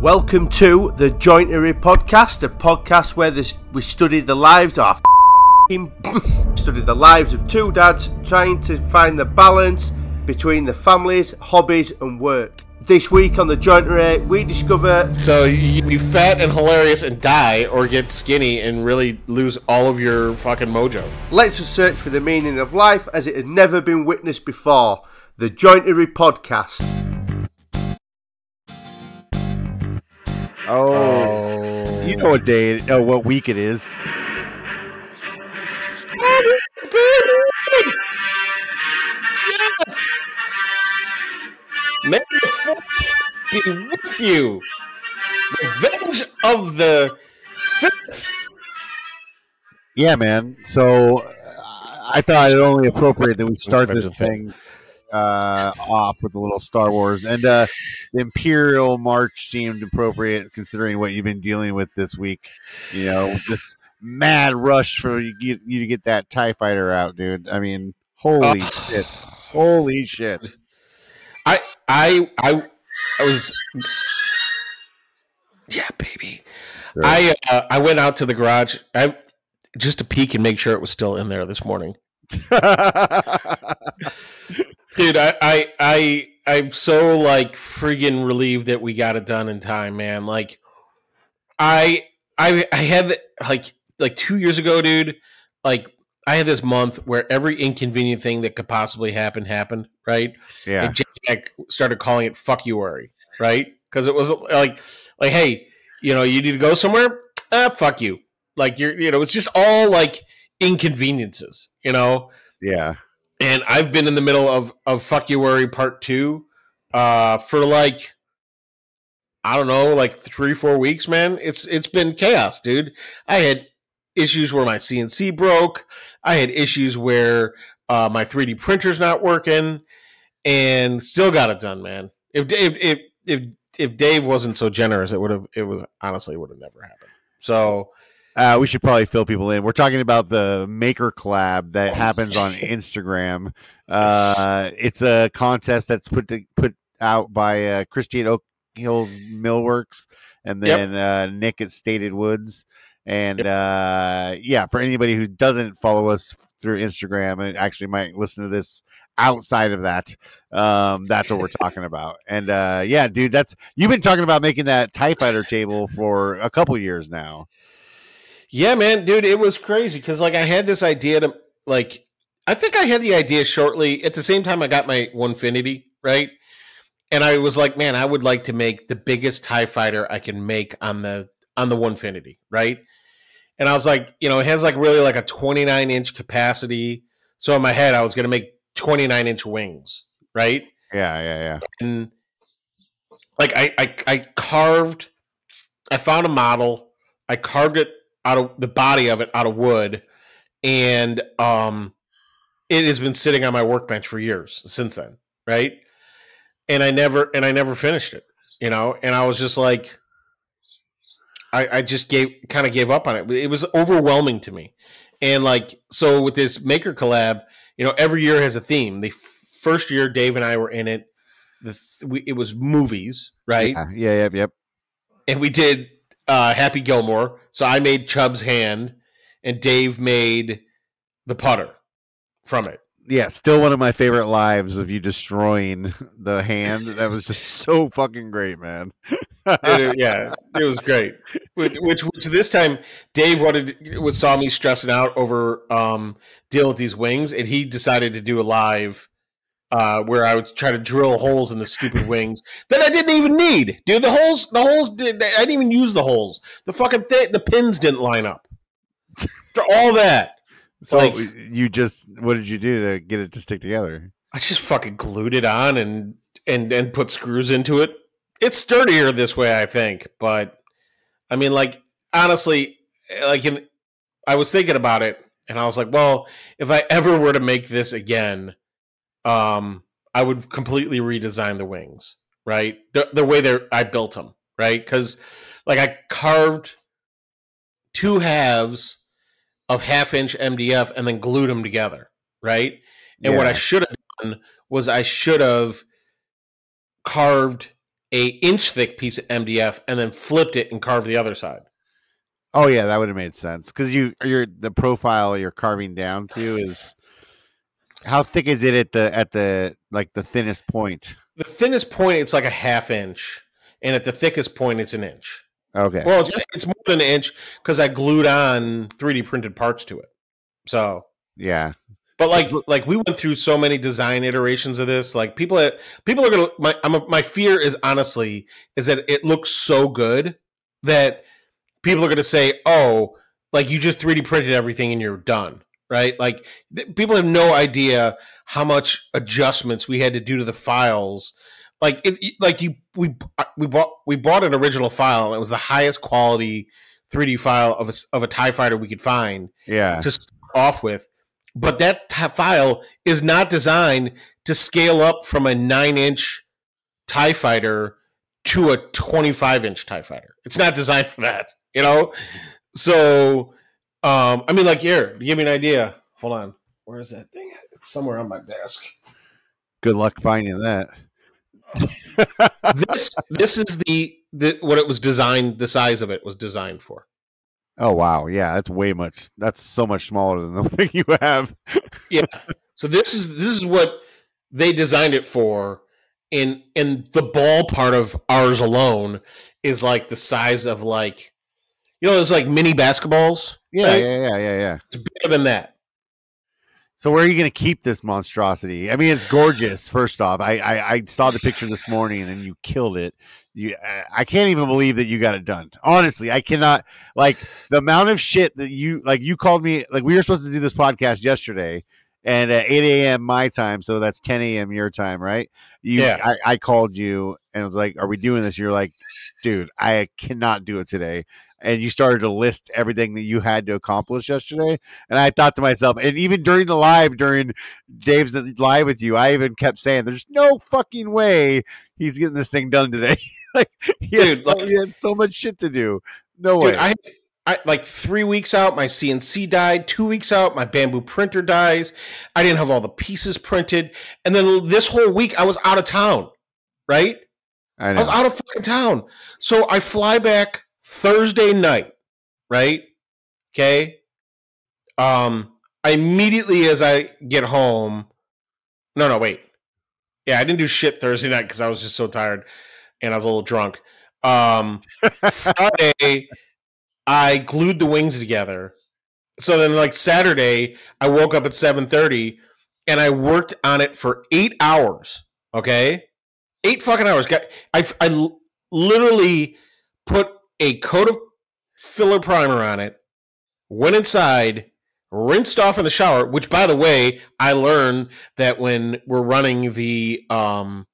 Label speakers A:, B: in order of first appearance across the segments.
A: Welcome to the Jointery Podcast, a podcast where this, we study the lives of study the lives of two dads trying to find the balance between the families, hobbies, and work. This week on the Jointery, we discover
B: So you be fat and hilarious and die, or get skinny and really lose all of your fucking mojo.
A: let's search for the meaning of life as it has never been witnessed before. The Jointery Podcast.
C: Oh, you know what day? It, oh, what week it is?
B: Yes. May the fourth be with you. Revenge of the fifth.
C: Yeah, man. So uh, I thought it only appropriate that we start this
B: of Fifth.
C: thing uh, off with a little Star Wars, and uh, the Imperial March seemed appropriate considering what you've been dealing with this week. You know, this mad rush for you, get, you to get that Tie Fighter out, dude. I mean, holy
B: Ugh.
C: shit! Holy shit!
B: I I I I was yeah, baby. I uh, I went out to the garage. I just to peek and make sure it was still in there this morning. Dude, I, I, I, I'm so like friggin' relieved that we got it done in time, man. Like, I, I, I had like, like two years ago, dude. Like, I had this month where every inconvenient thing that could possibly happen happened, right?
C: yeah,
B: And Jack started calling it "fuck you worry," right? Because it was like, like, hey, you know, you need to go somewhere. Ah, fuck you. Like you're, you know, it's just all like inconveniences, you know
C: yeah.
B: And I've been in the middle of of fuck you worry part two, uh, for like I don't know, like three four weeks, man. It's it's been chaos, dude. I had issues where my CNC broke. I had issues where uh, my 3D printer's not working, and still got it done, man. If if if if Dave wasn't so generous, it would have it was honestly would have never happened. So
C: Uh, we should probably fill people in. We're talking about the Maker Collab that happens on Instagram. Uh, it's a contest that's put to, put out by uh, Christian Oak Hills Millworks and
B: Yep.
C: then uh, Nick at Stated Woods. And uh, yeah, for anybody who doesn't follow us through Instagram and actually might listen to this outside of that, um, that's what we're talking about. And uh, yeah, dude, that's you've been talking about making that Tie Fighter table for a couple years now.
B: Yeah, man, dude, it was crazy because like I had this idea to like I think I had the idea shortly at the same time I got my Onefinity, right? And I was like, man, I would like to make the biggest TIE fighter I can make on the on the Onefinity, right? And I was like, you know, it has like really like a 29 inch capacity. So in my head, I was gonna make 29 inch wings, right?
C: Yeah, yeah, yeah.
B: and like I, I I carved I found a model, I carved it out of the body of it out of wood, and um it has been sitting on my workbench for years since then, right? And I never and I never finished it, you know, and I was just like I, I just gave kind of gave up on it. It was overwhelming to me. And like so with this maker collab, you know, every year has a theme. The first year Dave and I were in it, the th- we, it was movies, right?
C: Yeah, yeah, yep, yep.
B: And we did uh Happy Gilmore. So I made Chubb's hand and Dave made the putter from it.
C: Yeah, still one of my favorite lives of you destroying the hand. That was just so fucking great, man.
B: It- yeah, it was great. Which, which, this time, Dave wanted was saw me stressing out over um, dealing with these wings, and he decided to do a live uh, where I would try to drill holes in the stupid wings that I didn't even need, dude. The holes, the holes did. I didn't even use the holes. The fucking thing, the pins didn't line up. For all that,
C: So
B: Like-
C: you just what did you do to get it to stick together?
B: I just fucking glued it on and and and put screws into it. It's sturdier this way, I think. But I mean, like honestly, like in, I was thinking about it, and I was like, well, if I ever were to make this again, um, I would completely redesign the wings, right? The, the way they're I built them, right? Because like I carved two halves of half inch MDF and then glued them together, right? And what I should have done was I should have carved a inch thick piece of MDF and then flipped it and carved the other side.
C: Oh yeah, that would have made sense because you you're the profile you're carving down to is how thick is it at the at the like the thinnest point?
B: The thinnest point it's like a half inch, and at the thickest point it's an inch.
C: Okay.
B: Well, it's, it's more than an inch because I glued on 3D printed parts to it. So
C: yeah,
B: but like like we went through so many design iterations of this. Like people people are gonna my I'm a, my fear is honestly is that it looks so good that people are gonna say, oh, like you just 3D printed everything and you're done, right? Like th- people have no idea how much adjustments we had to do to the files. Like it, like you we uh, we bought we bought an original file and it was the highest quality 3D file of a of a Tie Fighter we could find.
C: Yeah.
B: To start off with but that t- file is not designed to scale up from a nine inch TIE fighter to a 25 inch TIE fighter. It's not designed for that, you know? So, um, I mean, like, here, give me an idea. Hold on. Where is that thing? It's somewhere on my desk.
C: Good luck finding that.
B: this this is the, the what it was designed the size of it was designed for
C: Oh wow, yeah, that's way much. That's so much smaller than the thing you have.
B: yeah. So this is this is what they designed it for, and and the ball part of ours alone is like the size of like, you know, there's like mini basketballs.
C: Yeah, right? yeah, yeah, yeah, yeah.
B: It's bigger than that.
C: So where are you going to keep this monstrosity? I mean, it's gorgeous. First off, I, I, I saw the picture this morning and you killed it. You, I can't even believe that you got it done. Honestly, I cannot. Like the amount of shit that you like. You called me like we were supposed to do this podcast yesterday, and at 8 a.m. my time, so that's 10 a.m. your time, right? You,
B: yeah.
C: I, I called you and was like, "Are we doing this?" You're like, "Dude, I cannot do it today." And you started to list everything that you had to accomplish yesterday. And I thought to myself, and even during the live, during Dave's live with you, I even kept saying, "There's no fucking way he's getting this thing done today." like, he, dude, has, like, he has so much shit to do. No dude, way.
B: I, I like three weeks out, my CNC died. Two weeks out, my Bambu printer dies. I didn't have all the pieces printed, and then this whole week I was out of town. Right. I, I was out of fucking town. So I fly back Thursday night, right? Okay. Um, I immediately as I get home, no, no, wait. Yeah, I didn't do shit Thursday night because I was just so tired and I was a little drunk. Um, Friday, I glued the wings together. So then, like Saturday, I woke up at seven thirty and I worked on it for eight hours. Okay, eight fucking hours. I I literally put a coat of filler primer on it, went inside, rinsed off in the shower, which by the way, I learned that when we're running the um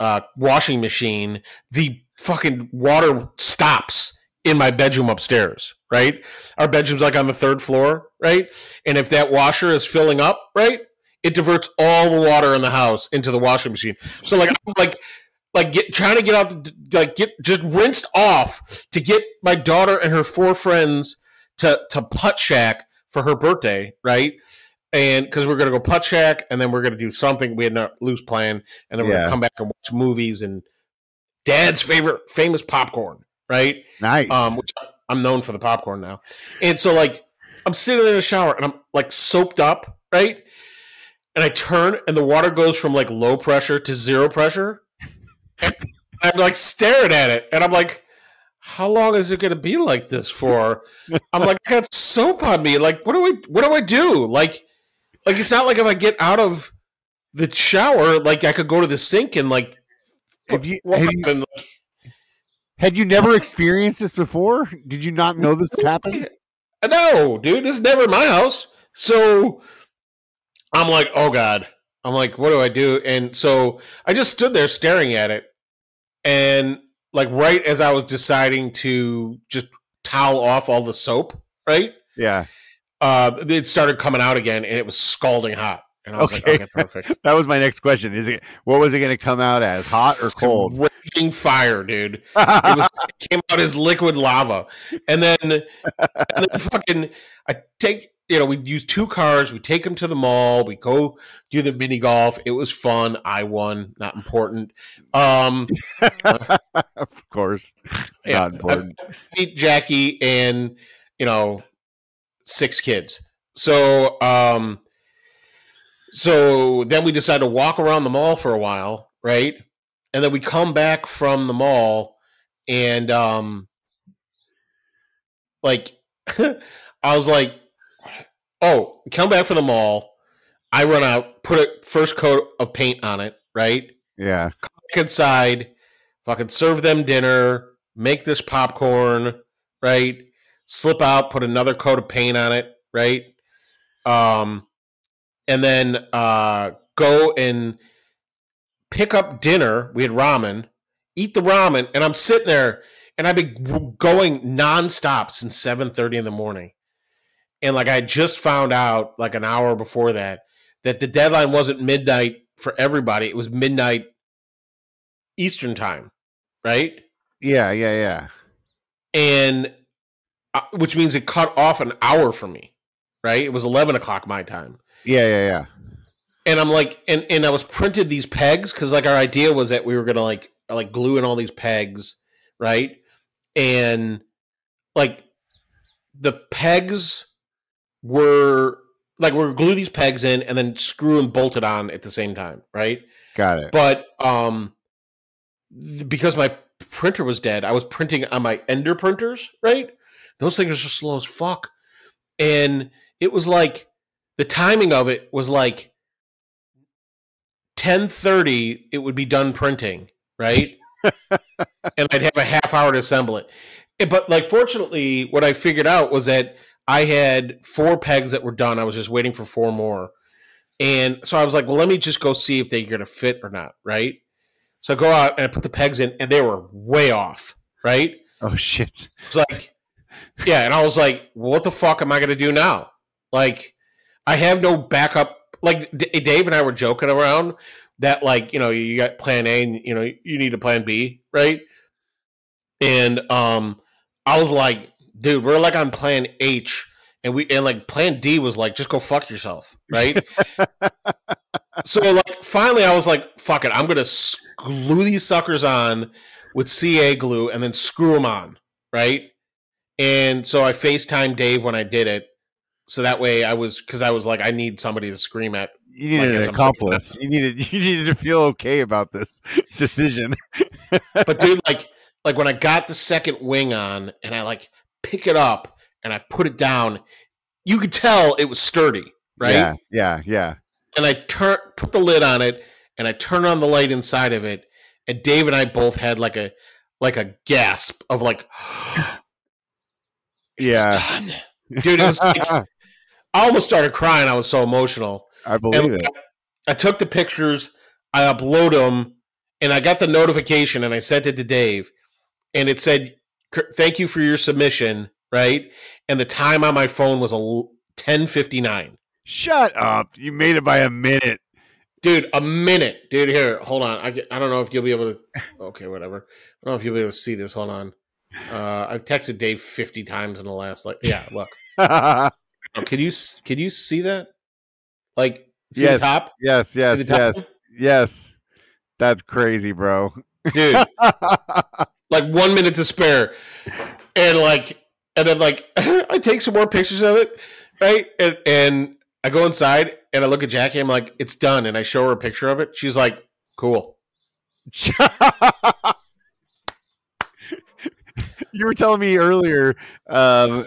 B: uh washing machine, the fucking water stops in my bedroom upstairs, right? Our bedroom's like on the third floor, right? And if that washer is filling up, right? It diverts all the water in the house into the washing machine. So like like like get trying to get out like get just rinsed off to get my daughter and her four friends to to Puttshack for her birthday right? And because we're gonna go Puttshack and then we're gonna do something we had no loose plan and then we're yeah. gonna come back and watch movies and dad's favorite famous popcorn right?
C: Nice.
B: Um which i'm known for the popcorn now. And so like i'm sitting in the shower and i'm like soaped up right? And i turn and the water goes from like low pressure to zero pressure I'm like staring at it, and I'm like, how long is it going to be like this for? I'm like, I got soap on me. Like, what do I, what do I do? Like, like it's not like if I get out of the shower, like I could go to the sink and like.
C: Have you, have you, and, like, had you never experienced this before? Did you not know this happened?
B: No, dude, this is never my house. So I'm like, oh god, I'm like, what do I do? And so I just stood there staring at it. And like right as I was deciding to just towel off all the soap, right?
C: Yeah.
B: Uh, it started coming out again and it was scalding hot. And I was okay. like, okay, perfect.
C: that was my next question. Is it what was it going to come out as? Hot or cold?
B: Raging fire, dude. It, was, it came out as liquid lava. And then, and then fucking I take you know, we use two cars. We take them to the mall. We go do the mini golf. It was fun. I won. Not important. Um,
C: of course,
B: Yeah,
C: not important.
B: meet Jackie and you know six kids. So um so then we decide to walk around the mall for a while, right? And then we come back from the mall and um like I was like oh, come back from the mall. I run out, put a first coat of paint on it, right?
C: Yeah,
B: back inside, fucking serve them dinner, make this popcorn, right? Slip out, put another coat of paint on it, right? Um, and then uh, go and pick up dinner. We had ramen, eat the ramen, and I'm sitting there, and I've been going nonstop since seven thirty in the morning, and like I just found out like an hour before that that the deadline wasn't midnight for everybody; it was midnight Eastern time, right?
C: yeah, yeah, yeah.
B: And uh, which means it cut off an hour for me, right? It was 11 o'clock my time.
C: Yeah, yeah, yeah.
B: And I'm like, and, and I was printed these pegs because like our idea was that we were going to like, like glue in all these pegs, right? And like the pegs were like, we are glue these pegs in and then screw and bolt it on at the same time, right?
C: Got it.
B: but um th- because my printer was dead i was printing on my ender printers right those things are so slow as fuck and it was like the timing of it was like 10:30 it would be done printing right and i'd have a half hour to assemble it Eh, but like fortunately what i figured out was that i had four pegs that were done i was just waiting for four more and so I was like, well, let me just go see if they're going to fit or not, right? So I go out and I put the pegs in, and they were way off, right?
C: Oh shit.
B: It's like, yeah, and I was like, well, what the fuck am I going to do now? Like, I have no backup. Like D- Dave and I were joking around that, like, you know, you got Plan A, and you know, you need a Plan B, right? And um, I was like, dude, we're like on Plan H and we and like plan D was like just go fuck yourself, right? so like finally I was like fuck it, I'm to glue these suckers on with CA glue and then screw them on, right? And so I FaceTime Dave when I did it. So that way I was cuz I was like I need somebody to scream at.
C: You needed
B: Like,
C: an accomplice. You needed you needed to feel okay about this decision.
B: But dude like like when I got the second wing on and I like pick it up and I put it down, you could tell it was sturdy, right?
C: Yeah, yeah, yeah.
B: and I turn put the lid on it and I turn on the light inside of it and Dave and I both had like a like a gasp of like
C: Yeah.
B: done. Dude, it was like I almost started crying. I was so emotional.
C: I believe
B: And
C: it.
B: I took the pictures, I upload them, and I got the notification and I sent it to Dave and it said "C- thank you for your submission, right? And the time on my phone was a 10:59.
C: Shut up. You made it by a minute.
B: dude a minute dude here hold on I, I don't know if you'll be able to okay whatever i don't know if you'll be able to see this hold on uh i've texted dave 50 times in the last like yeah look
C: yes,
B: Oh, can you can you see that like see
C: Yes.
B: the top
C: yes,
B: the top?
C: yes. Yes. That's crazy, bro.
B: dude like one minute to spare. And like and then like i take some more pictures of it right? And and i go inside and i look at jackie. I'm like it's done. And i show her a picture of it. She's like cool.
C: You were telling me earlier um,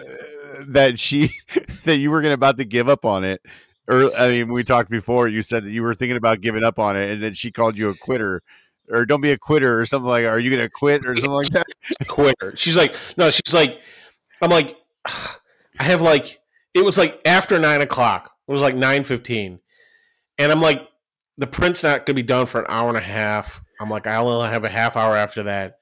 C: that she that you were gonna about to give up on it. Or I mean, we talked before. You said that you were thinking about giving up on it, and then she called you a quitter, or don't be a quitter, or something like. Are you gonna quit, or something like that?
B: quitter. She's like, no, she's like, I'm like, I have like, it was like after nine o'clock. It was like nine fifteen, and I'm like, the print's not gonna be done for an hour and a half. I'm like, I only have a half hour after that.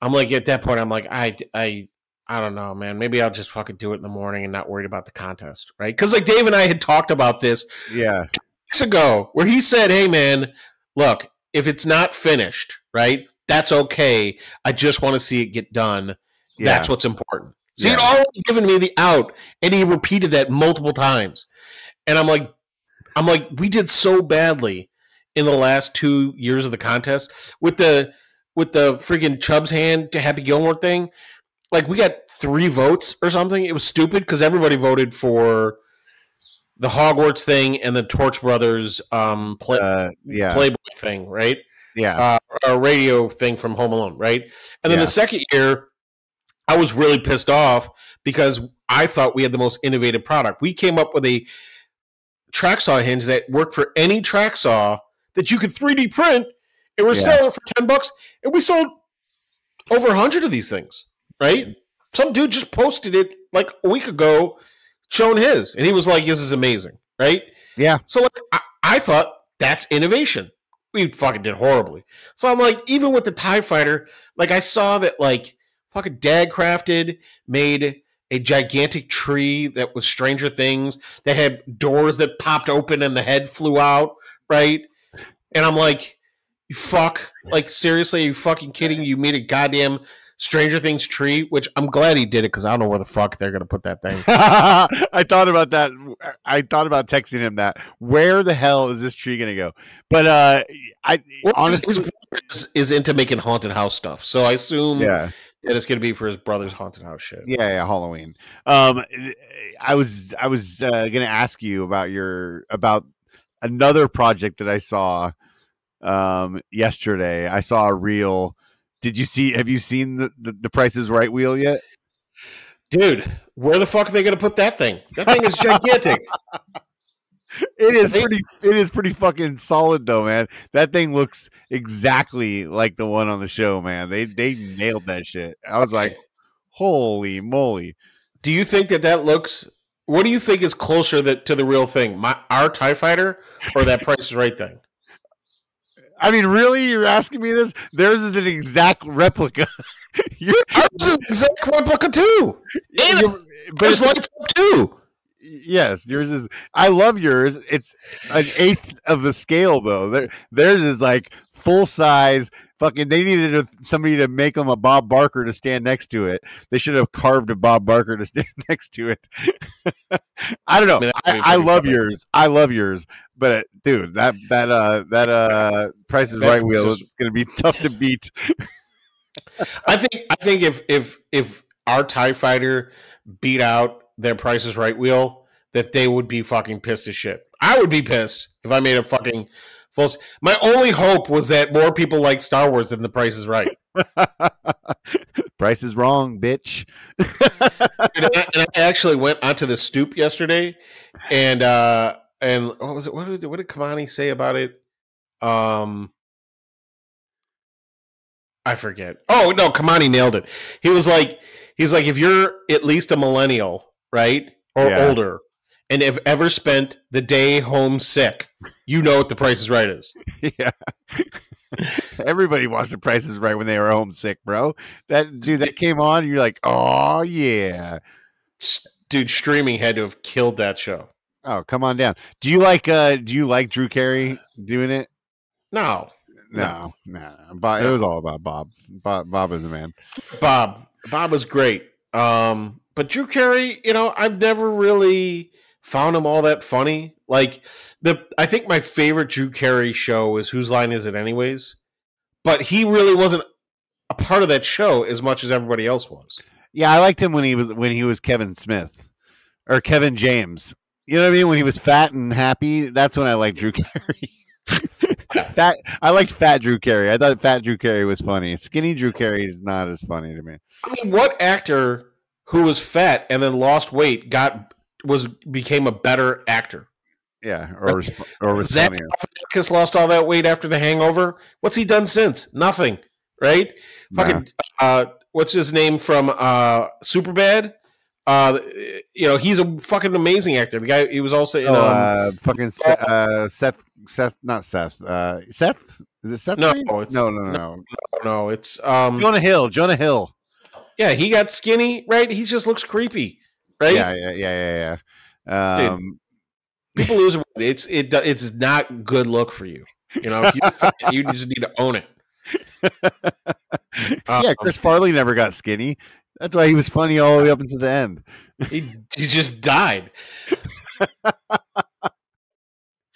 B: I'm like, at that point, I'm like, I, I, I don't know, man. Maybe I'll just fucking do it in the morning and not worried about the contest, right? Because like Dave and I had talked about this
C: Yeah,
B: weeks ago where he said, Hey man, look, if it's not finished, right, that's okay. I just want to see it get done.
C: yeah,
B: That's what's important. So he'd
C: Yeah.
B: already given me the out, and he repeated that multiple times. And I'm like, I'm like, we did so badly in the last two years of the contest with the with the freaking Chubb's hand to Happy Gilmore thing. Like we got three votes or something. It was stupid because everybody voted for the Hogwarts thing and the Torch Brothers um play,
C: Uh, yeah,
B: Playboy thing, right?
C: yeah,
B: uh, a radio thing from Home Alone, right? And then
C: Yeah.
B: the second year, I was really pissed off because I thought we had the most innovative product. We came up with a track saw hinge that worked for any track saw that you could 3D print, and we're
C: Yeah.
B: selling it for ten bucks, and we sold over a hundred of these things, right? Some dude just posted it like a week ago, showing his, and he was like, "This is amazing," right?
C: yeah.
B: So like I, I thought that's innovation. We fucking did horribly. So I'm like, even with the TIE fighter, like I saw that like fucking Dag Crafted made a gigantic tree that was Stranger Things that had doors that popped open and the head flew out, right? And I'm like, you fuck, like seriously, are you fucking kidding? You made a goddamn Stranger Things tree, which I'm glad he did it because I don't know where the fuck they're gonna put that thing.
C: I thought about that. I thought about texting him that. Where the hell is this tree gonna go? But uh, I
B: Well,
C: honestly,
B: his brother is, is into making haunted house stuff, so I assume
C: yeah.
B: that it's going to be for his brother's haunted house shit.
C: Yeah, yeah, Halloween. Um, I was I was uh, going to ask you about your about another project that I saw um yesterday. I saw a reel. Did you see? Have you seen the the, the Price is Right wheel yet?
B: Dude, where the fuck are they going to put that thing? That thing is gigantic.
C: It is pretty. It is pretty fucking solid though, man. That thing looks exactly like the one on the show, man. They they nailed that shit. I was like, holy moly.
B: do you think that that looks? What do you think is closer that, to the real thing? My our Tie Fighter or that Price is Right thing?
C: I mean, really, you're asking me this? Theirs is an exact replica. you're,
B: is an exact replica too. And
C: but it's,
B: lights up too.
C: yes, yours is. I love yours. It's an eighth of the scale, though. Their, theirs is like full size. Fucking, they needed a, somebody to make them a Bob Barker to stand next to it. They should have carved a Bob Barker to stand next to it. I don't know.
B: I mean,
C: I, I love
B: funny.
C: yours. I love yours. But uh, dude, that that uh that uh Price is Right wheel is going to be tough to beat.
B: I think I think if if if our Tie Fighter beat out their Price is Right wheel, that they would be fucking pissed as shit. I would be pissed if I made a fucking full. My only hope was that more people like Star Wars than The Price is Right.
C: Price is wrong, bitch.
B: and, I, and I actually went onto the stoop yesterday, and uh and what was it? What did what did Kamani say about it? Um, I forget. Oh no, Kamani nailed it. He was like, he's like, if you're at least a millennial, right, or
C: Yeah.
B: older, and have ever spent the day home sick, you know what the Price is Right is.
C: yeah. Everybody watched the Price is Right when they were homesick, bro. That dude that came on, you're like, oh yeah.
B: Dude, streaming had to have killed that show.
C: Oh, come on down. Do you like uh do you like Drew Carey doing it?
B: No,
C: No, no. Bob, it was all about Bob. Bob Bob is a man.
B: Bob. Bob was great. Um, but Drew Carey, you know, I've never really found him all that funny. Like the I think my favorite Drew Carey show is Whose Line Is It Anyways? But he really wasn't a part of that show as much as everybody else was.
C: Yeah, I liked him when he was when he was Kevin Smith or Kevin James. You know what I mean? When he was fat and happy, that's when I liked Drew Carey. fat, I liked fat Drew Carey. I thought fat Drew Carey was funny. Skinny Drew Carey is not as funny to me.
B: I mean, what actor who was fat and then lost weight got was became a better actor?
C: Yeah, or or was
B: Zach. Galifianakis lost all that weight after The Hangover. What's he done since? Nothing, right?
C: Nah.
B: Fucking, uh, what's his name from uh, Superbad? Uh, you know, he's a fucking amazing actor. The guy, he was also in.
C: Oh,
B: um,
C: uh, fucking Seth, uh, Seth, Seth, not Seth. Uh, Seth is it Seth?
B: No,
C: no, no, no, no.
B: no, it's um,
C: Jonah Hill. Jonah Hill.
B: yeah, he got skinny, right? He just looks creepy, right?
C: Yeah, yeah, yeah, yeah, yeah.
B: Dude.
C: Um,
B: People lose weight. It's it. It's not good look for you. You know, if you're you just need to own it.
C: yeah,
B: Um,
C: Chris Farley never got skinny. That's why he was funny all the way up until the end.
B: He, he just died.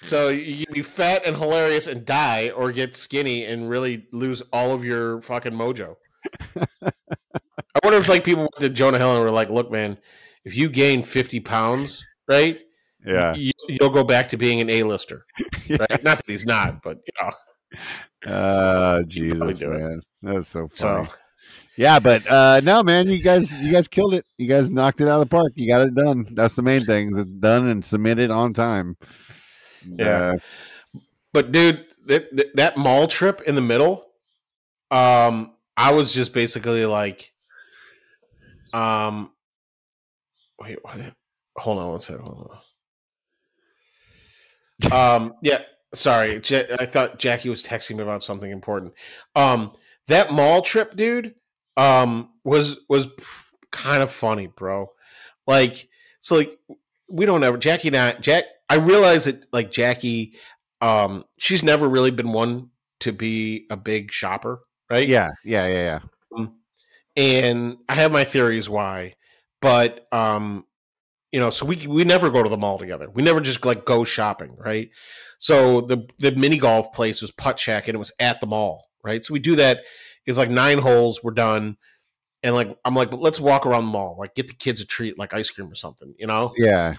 B: so you be fat and hilarious and die, or get skinny and really lose all of your fucking mojo. I wonder if like people went to Jonah Hill and were like, "Look, man, if you gain fifty pounds, right,
C: Yeah.
B: you, you'll go back to being an A-lister." Right? not that he's not, but you know.
C: Uh Jesus, man. That's so funny.
B: So
C: Yeah, but uh no, man, you guys, you guys killed it. You guys knocked it out of the park. You got it done. That's the main thing. Is it done and submitted on time.
B: Yeah.
C: Uh,
B: But dude, that, that that mall trip in the middle, um, I was just basically like, um, wait, what? Hold on one second. Hold on. Um, yeah, sorry, Ja- I thought Jackie was texting me about something important. Um, that mall trip, dude, um, was was kind of funny, bro. Like, so like we don't ever Jackie and I, Jack. I realize that like Jackie um she's never really been one to be a big shopper right
C: yeah, yeah, yeah, yeah.
B: and i have my theories why but um you know so we we never go to the mall together. We never just like go shopping right? So the the mini golf place was Puttshack and it was at the mall right? So we do that. It's like nine holes we're done. And like i'm like let's walk around the mall like get the kids a treat like ice cream or something you know?
C: Yeah.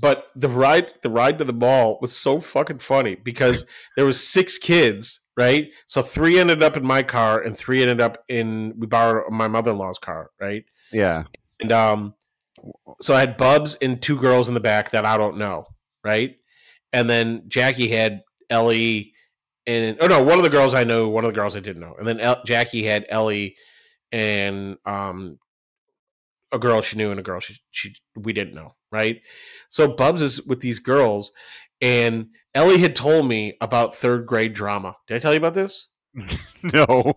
B: but the ride the ride to the mall was so fucking funny because there was six kids right? So three ended up in my car and three ended up in we borrowed my mother-in-law's car right?
C: Yeah.
B: And um so i had bubs and two girls in the back that i don't know right and then jackie had ellie and oh no one of the girls i know one of the girls i didn't know and then El- jackie had ellie and um a girl she knew and a girl she, she we didn't know right so bubs is with these girls and ellie had told me about third grade drama did i tell you about this
C: No.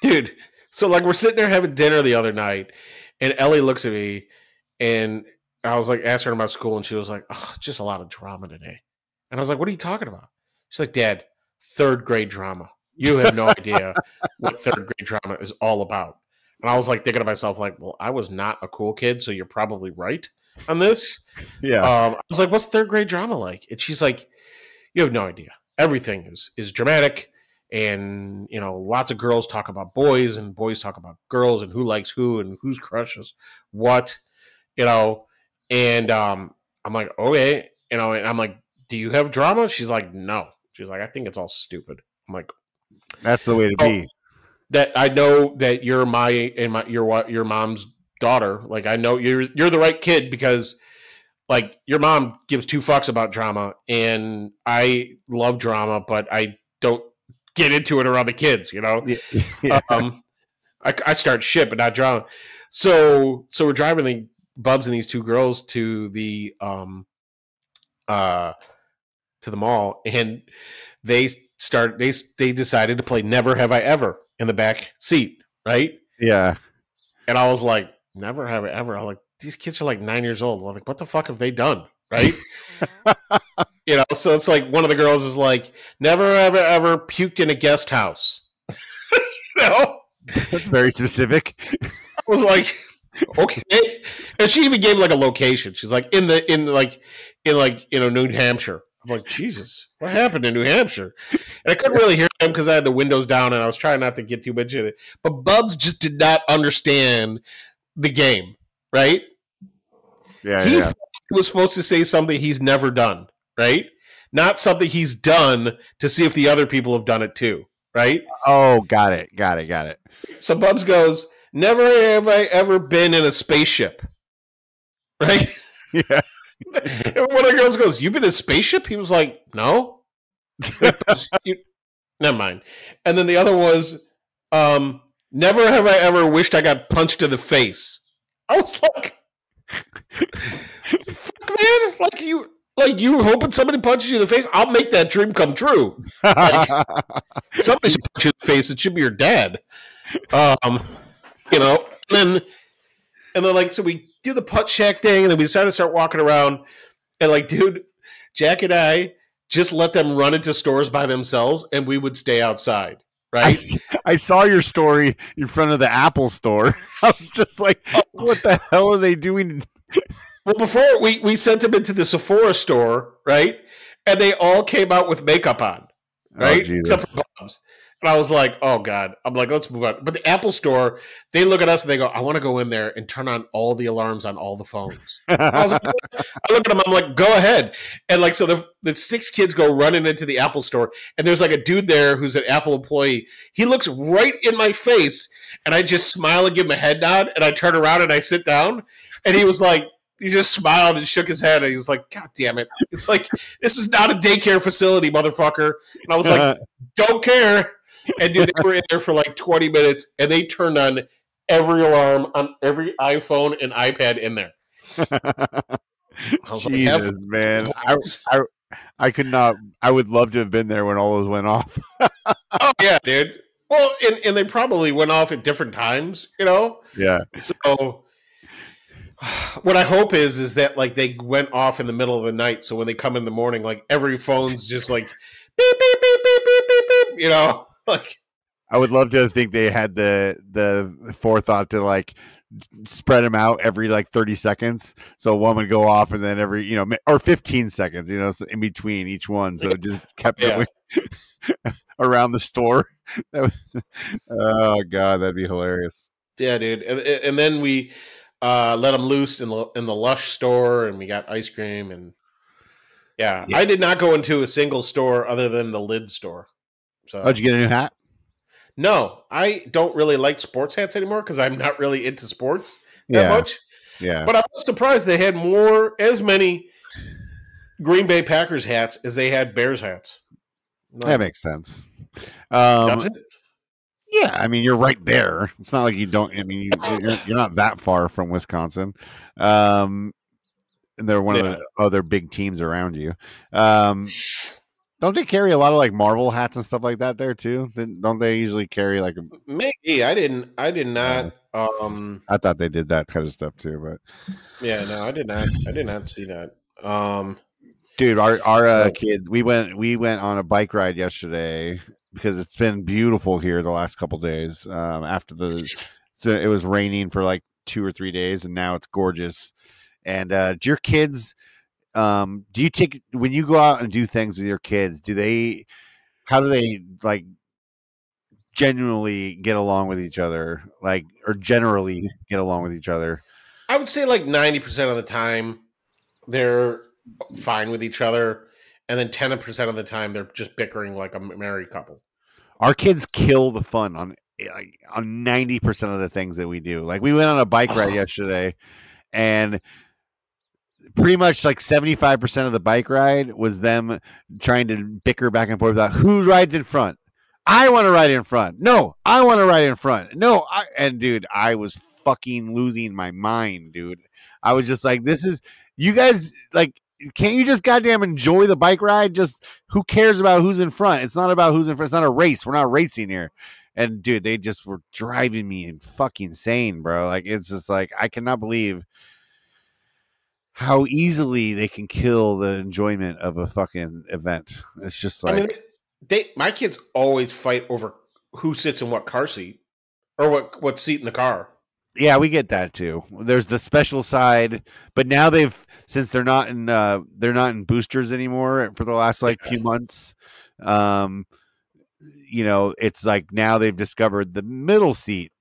B: dude. So like we're sitting there having dinner the other night, and Ellie looks at me, and I was like asking her about school, and she was like, "Oh, just a lot of drama today." And I was like, "What are you talking about?" She's like, "Dad, third grade drama. You have no idea what third grade drama is all about." And I was like thinking to myself, like, "Well, I was not a cool kid, so you're probably right on this."
C: Yeah.
B: Um, I was like, "What's third grade drama like?" And she's like, "You have no idea. Everything is is dramatic, and you know, lots of girls talk about boys, and boys talk about girls, and who likes who, and who's crushes what, you know." And um, I'm like, "Okay," you know, and I'm like, "Do you have drama?" She's like, "No." She's like, "I think it's all stupid." I'm like,
C: That's the way to
B: oh,
C: be.
B: "That I know that you're my and my your your mom's daughter. Like, I know you're you're the right kid because." like your mom gives two fucks about drama and i love drama but i don't get into it around the kids you know
C: Yeah. yeah.
B: um I, I start shit but not drama so so we're driving the bubs and these two girls to the um uh to the mall and they start they they decided to play never have i ever in the back seat right
C: yeah.
B: and I was like, never have I ever. I'm like, these kids are like nine years old. I'm like, what the fuck have they done? Right? you know, so it's like one of the girls is like, never ever ever puked in a guest house. you know?
C: That's very specific.
B: I was like, okay. And she even gave like a location. She's like in the in like in like you know New Hampshire. I'm like, Jesus, what happened in New Hampshire? And I couldn't really hear them because I had the windows down and I was trying not to get too much in it. But Bubs just did not understand the game, right?
C: Yeah.
B: he
C: yeah.
B: he was supposed to say something he's never done, right? Not something he's done to see if the other people have done it too, right?
C: Oh, got it. Got it. Got it.
B: So Bubs goes, Never have I ever been in a spaceship. Right?
C: Yeah.
B: and one of the girls goes, You've been in a spaceship? He was like, No. You- never mind. And then the other was, um, Never have I ever wished I got punched in the face. I was like, Fuck, man. Like you like you were hoping somebody punches you in the face. I'll make that dream come true. Somebody should punch you in the face. It should be your dad. Um, you know, and then and then like so we do the Puttshack thing, and then we decided to start walking around, and like, dude, Jack and I just let them run into stores by themselves, and we would stay outside.
C: I,
B: right?
C: s- I saw your story in front of the Apple store. I was just like, what the hell are they doing?
B: Well, before we we sent them into the Sephora store, right? And they all came out with makeup on, oh, right?
C: Oh,
B: Except for Bubs. And I was like, oh God. I'm like, let's move on. But the Apple store, they look at us and they go, I want to go in there and turn on all the alarms on all the phones. I, was like, I look at them, I'm like, go ahead. And like, so the, the six kids go running into the Apple store, and there's like a dude there who's an Apple employee. He looks right in my face, and I just smile and give him a head nod, and I turn around and I sit down, and he was like, he just smiled and shook his head, and he was like, God damn it. It's like, this is not a daycare facility, motherfucker. And I was like, don't care. And dude, they were in there for like 20 minutes, and they turned on every alarm on every iPhone and iPad in there. I was like,
C: Jesus, man. I, I, I could not, I would love to have been there when all those went off.
B: Oh yeah, dude. Well, and, and they probably went off at different times, you know.
C: Yeah.
B: So what I hope is is that like they went off in the middle of the night, so when they come in the morning, like every phone's just like beep beep beep beep beep beep beep, you know, like
C: I would love to think they had the the forethought to like spread them out every like 30 seconds so one would go off and then every you know or 15 seconds you know so in between each one so it just kept
B: Yeah.
C: going around the store was- oh god that'd be hilarious
B: yeah, dude. And, and then we uh, let them loose in the in the Lush store, and we got ice cream and. Yeah,
C: Yeah.
B: I did not go into a single store other than the lid store. So
C: oh did you get a new hat
B: No, I don't really like sports hats anymore because I'm not really into sports that
C: yeah
B: much.
C: yeah
B: But I was surprised they had more, as many Green Bay Packers hats as they had Bears hats. No,
C: that makes sense um? Yeah, I mean you're right there. It's not like you don't. I mean you, you're, you're not that far from Wisconsin, um, and they're one
B: Yeah.
C: of the other big teams around you. Um, don't they carry a lot of like Marvel hats and stuff like that there too? Don't they usually carry like? A,
B: Maybe I didn't. I did not. Um.
C: I thought they did that kind of stuff too, but
B: Yeah. No, I did not. I did not see that. Um.
C: dude, our our uh, kids, we went we went on a bike ride yesterday because it's been beautiful here the last couple days. Um, after the so it was raining for like two or three days, and now it's gorgeous. And uh, do your kids? Um, do you take when you go out and do things with your kids? Do they? How do they like? Genuinely get along with each other, like, or generally get along with each other.
B: I would say like ninety percent of the time they're fine with each other, and then ten percent of the time they're just bickering like a married couple.
C: our kids kill the fun on eh, like on 90% of the things that we do. Like we went on a bike ride yesterday and pretty much like 75% of the bike ride was them trying to bicker back and forth about who rides in front. I want to ride in front. No i want to ride in front. No I, and dude i was fucking losing my mind dude. I was just like this is you guys like can't you just goddamn enjoy the bike ride just who cares about who's in front? It's not about who's in front. It's not a race. We're not racing here. And dude, they just were driving me in fucking insane, bro. Like it's just like I cannot believe how easily they can kill the enjoyment of a fucking event. It's just like
B: I mean, they my kids always fight over who sits in what car seat or what what seat in the car.
C: Yeah, we get that too. There's the special side, but now they've since they're not in uh they're not in boosters anymore for the last like few months. Um you know, it's like now they've discovered the middle seat.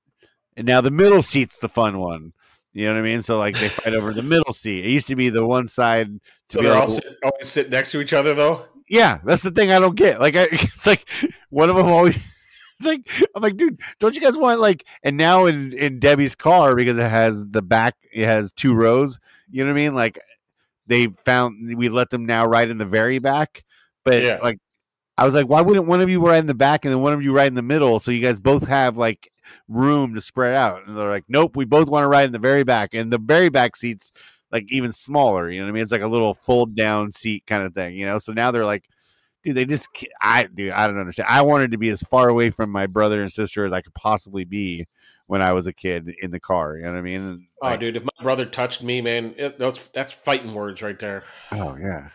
C: And now the middle seat's the fun one. You know what I mean? So like they fight over the middle seat. It used to be the one side to
B: So
C: be
B: they're
C: like,
B: all sit, always sit next to each other though.
C: yeah, that's the thing I don't get. Like, I, it's like one of them always. Like I'm like, dude, don't you guys want like? And now in in Debbie's car because it has the back, it has two rows. You know what I mean? Like they found we let them now ride in the very back, but
B: Yeah.
C: like I was like, why wouldn't one of you ride in the back and then one of you ride in the middle so you guys both have like room to spread out? And they're like, nope, we both want to ride in the very back, and the very back seats like even smaller. You know what I mean? It's like a little fold down seat kind of thing. You know, so now they're like dude, they just I dude, I don't understand. I wanted to be as far away from my brother and sister as I could possibly be when I was a kid in the car. You know what I mean? And,
B: Oh,
C: like,
B: dude, if my brother touched me, man, it, that's that's fighting words right there.
C: Oh yeah.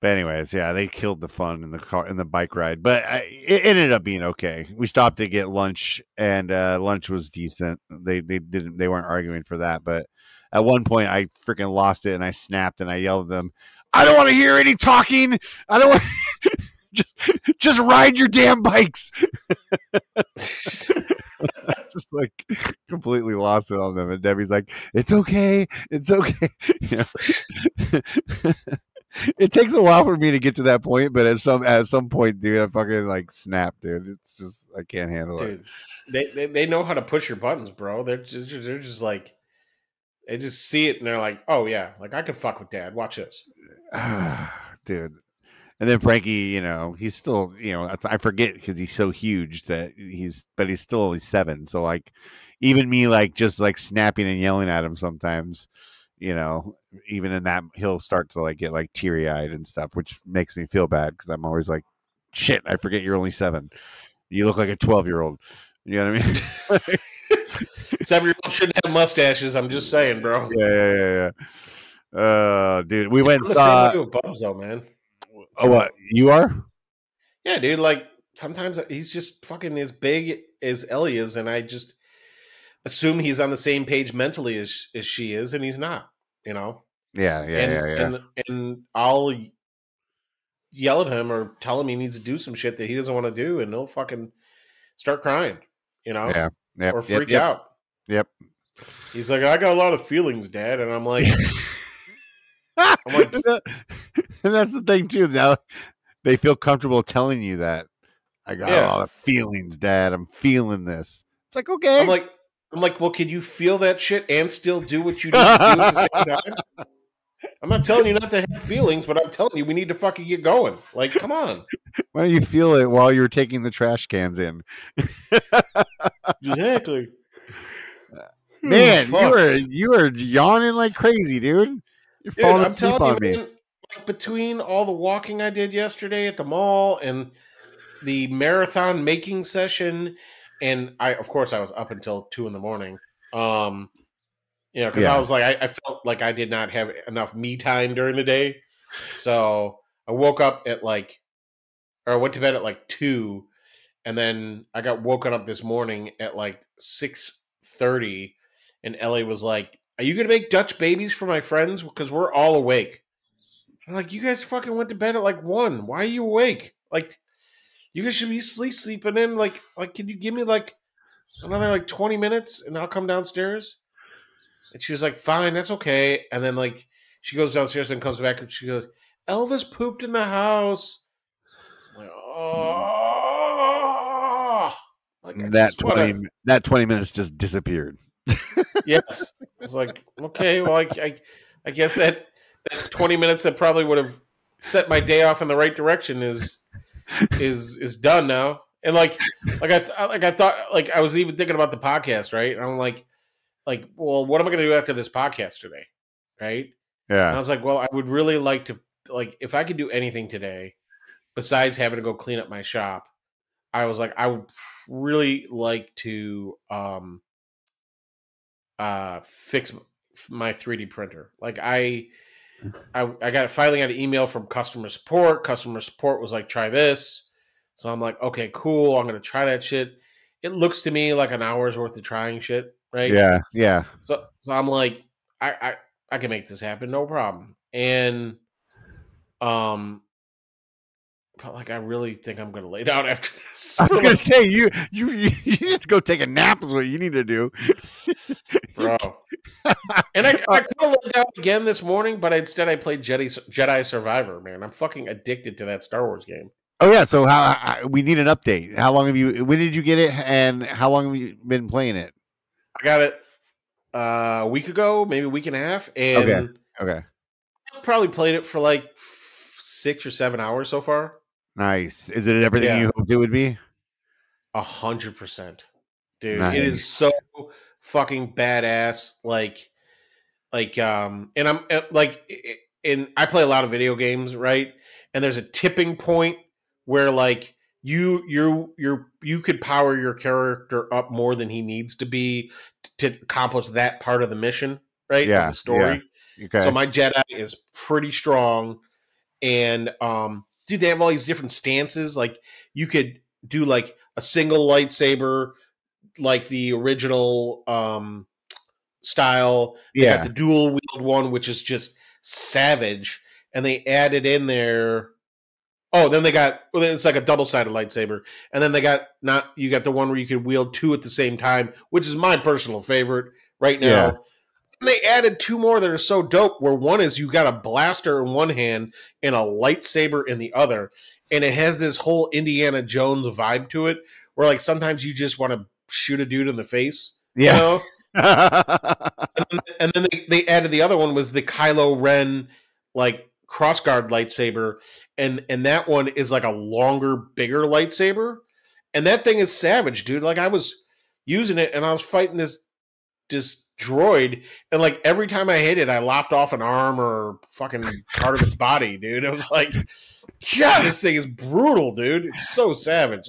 C: But anyways, yeah, they killed the fun in the car in the bike ride, but I, it ended up being okay. We stopped to get lunch, and uh, lunch was decent. They they didn't they weren't arguing for that, but at one point I freaking lost it and I snapped and I yelled at them, "I don't want to hear any talking. I don't want just just ride your damn bikes." just like completely lost it on them, and Debbie's like, "It's okay, it's okay." You know? it takes a while for me to get to that point, but at some at some point, dude, I fucking like snap, dude. It's just I can't handle
B: Dude, they, they they know how to push your buttons, bro. They're just they're just like they just see it and they're like, oh yeah, like I can fuck with dad. Watch this.
C: dude. And then Frankie, you know, he's still, you know, I forget because he's so huge that he's, but he's still only seven. So like, even me, like just like snapping and yelling at him sometimes, you know, even in that he'll start to like get like teary eyed and stuff, which makes me feel bad because I'm always like, shit, I forget you're only seven. You look like a 12 year old. You know what I mean?
B: Seven year olds shouldn't have mustaches. I'm just saying, bro.
C: yeah, yeah, yeah, yeah. Uh, dude, we went
B: I'm the
C: saw.
B: same way with Bubs, though, man.
C: Oh, what you are?
B: Yeah, dude. Like sometimes he's just fucking as big as Ellie is, and I just assume he's on the same page mentally as as she is, and he's not. You know.
C: Yeah, yeah,
B: and,
C: yeah, yeah.
B: and and I'll yell at him or tell him he needs to do some shit that he doesn't want to do, and he'll fucking start crying. You know.
C: Yeah, Yep,
B: or freak
C: yep,
B: out.
C: Yep.
B: He's like, I got a lot of feelings, Dad, and I'm like, I'm like,
C: and that's the thing too. Now they feel comfortable telling you that. I got
B: Yeah.
C: a lot of feelings, Dad. I'm feeling this. It's like okay.
B: I'm like, I'm like, well, can you feel that shit and still do what you need to do at the same time? I'm not telling you not to have feelings, but I'm telling you we need to fucking get going. Like, come on,
C: Why don't you feel it while you're taking the trash cans in?
B: exactly.
C: Man,
B: Fuck.
C: you are you are yawning like crazy, dude. You're
B: Dude,
C: falling
B: I'm
C: asleep
B: telling
C: on
B: you,
C: me.
B: man, like between all the walking I did yesterday at the mall and the marathon making session, and I, of course, I was up until two in the morning. Um, you know, because
C: Yeah.
B: I was like, I, I felt like I did not have enough me time during the day, so I woke up at like, or I went to bed at like two, and then I got woken up this morning at like six thirty, and Ellie was like, "Are you gonna make Dutch babies for my friends? Because we're all awake." I'm like, "You guys fucking went to bed at like one. Why are you awake? Like, you guys should be sleep sleeping in. Like, like, can you give me like another like twenty minutes and I'll come downstairs?" And she was like, "Fine, that's okay." And then like she goes downstairs and comes back and she goes, "Elvis pooped in the house." I'm like, oh, like
C: that
B: just wanna-
C: twenty that twenty minutes just disappeared.
B: yes. I was like, okay, well, I, I, I guess that, that twenty minutes that probably would have set my day off in the right direction is is is done now. And like, like I th- like I thought, like I was even thinking about the podcast, right? And I'm like, like, well, what am I going to do after this podcast today, right? And I was like, well, I would really like to, like, if I could do anything today besides having to go clean up my shop, I was like, I would really like to um uh fix my 3D printer. Like I I, I got finally got an email from customer support. Customer support was like, try this. So I'm like, okay, cool. I'm gonna try that shit. It looks to me like an hour's worth of trying shit, right?
C: Yeah. Yeah.
B: So so I'm like, I I, I can make this happen, no problem. And um but like I really think I'm gonna lay down after this.
C: I was gonna
B: like,
C: say you you you need to go take a nap is what you need to do.
B: bro. And I, I could have laid down again this morning, but instead I played Jedi Jedi Survivor, man. I'm fucking addicted to that Star Wars game.
C: Oh yeah. So how, how we need an update? How long have you? When did you get it? And how long have you been playing it?
B: I got it uh, a week ago, maybe a week and a half, and
C: Okay. Okay.
B: Probably played it for like f- six or seven hours so far.
C: Nice. Is it everything
B: Yeah.
C: you hoped it would be?
B: A hundred percent, dude. It
C: Nice.
B: is so fucking badass. Like, like, um, and I'm uh, like, and I play a lot of video games, right? And there's a tipping point where like you you you you could power your character up more than he needs to be to accomplish that part of the mission, right?
C: Yeah,
B: the story.
C: Okay.
B: So my Jedi is pretty strong, and um, dude, they have all these different stances. Like you could do like a single lightsaber, like the original um style. They
C: Yeah.
B: the dual wield one, which is just savage, and they added in there. Oh, then they got well, it's like a double sided lightsaber, and then they got not you got the one where you could wield two at the same time, which is my personal favorite right now.
C: Yeah.
B: And they added two more that are so dope. Where one is you got a blaster in one hand and a lightsaber in the other, and it has this whole Indiana Jones vibe to it, where like sometimes you just want to shoot a dude in the face, you
C: Yeah.
B: know? and then, and then they, they added the other one was the Kylo Ren like crossguard lightsaber, and and that one is like a longer, bigger lightsaber, and that thing is savage, dude. Like I was using it, and I was fighting this this droid, and like every time I hit it, I lopped off an arm or fucking part of its body, dude. It was like, God, this thing is brutal, dude. It's so savage.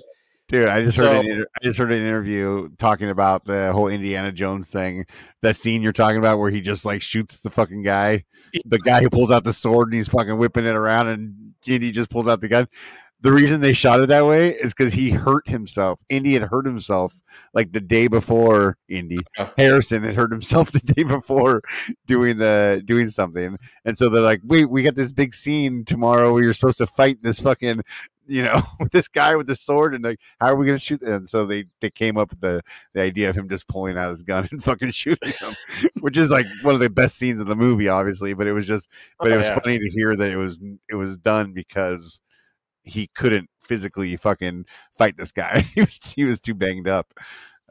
C: Dude, I just heard an inter- I just heard an interview talking about the whole Indiana Jones thing. That scene you're talking about where he just like shoots the fucking guy, the guy who pulls out the sword and he's fucking whipping it around, and Indy just pulls out the gun. The reason they shot it that way is because he hurt himself. Indy had hurt himself like the day before. Indy Harrison had hurt himself the day before doing the doing something, and so they're like, "Wait, we got this big scene tomorrow where you're supposed to fight this fucking." You know, with this guy with the sword, and like, how are we gonna shoot? And so they they came up with the the idea of him just pulling out his gun and fucking shooting him, which is like one of the best scenes of the movie, obviously. But it was just, but
B: Oh,
C: it was
B: yeah.
C: funny to hear that it was it was done because he couldn't physically fucking fight this guy. he was he was too banged up.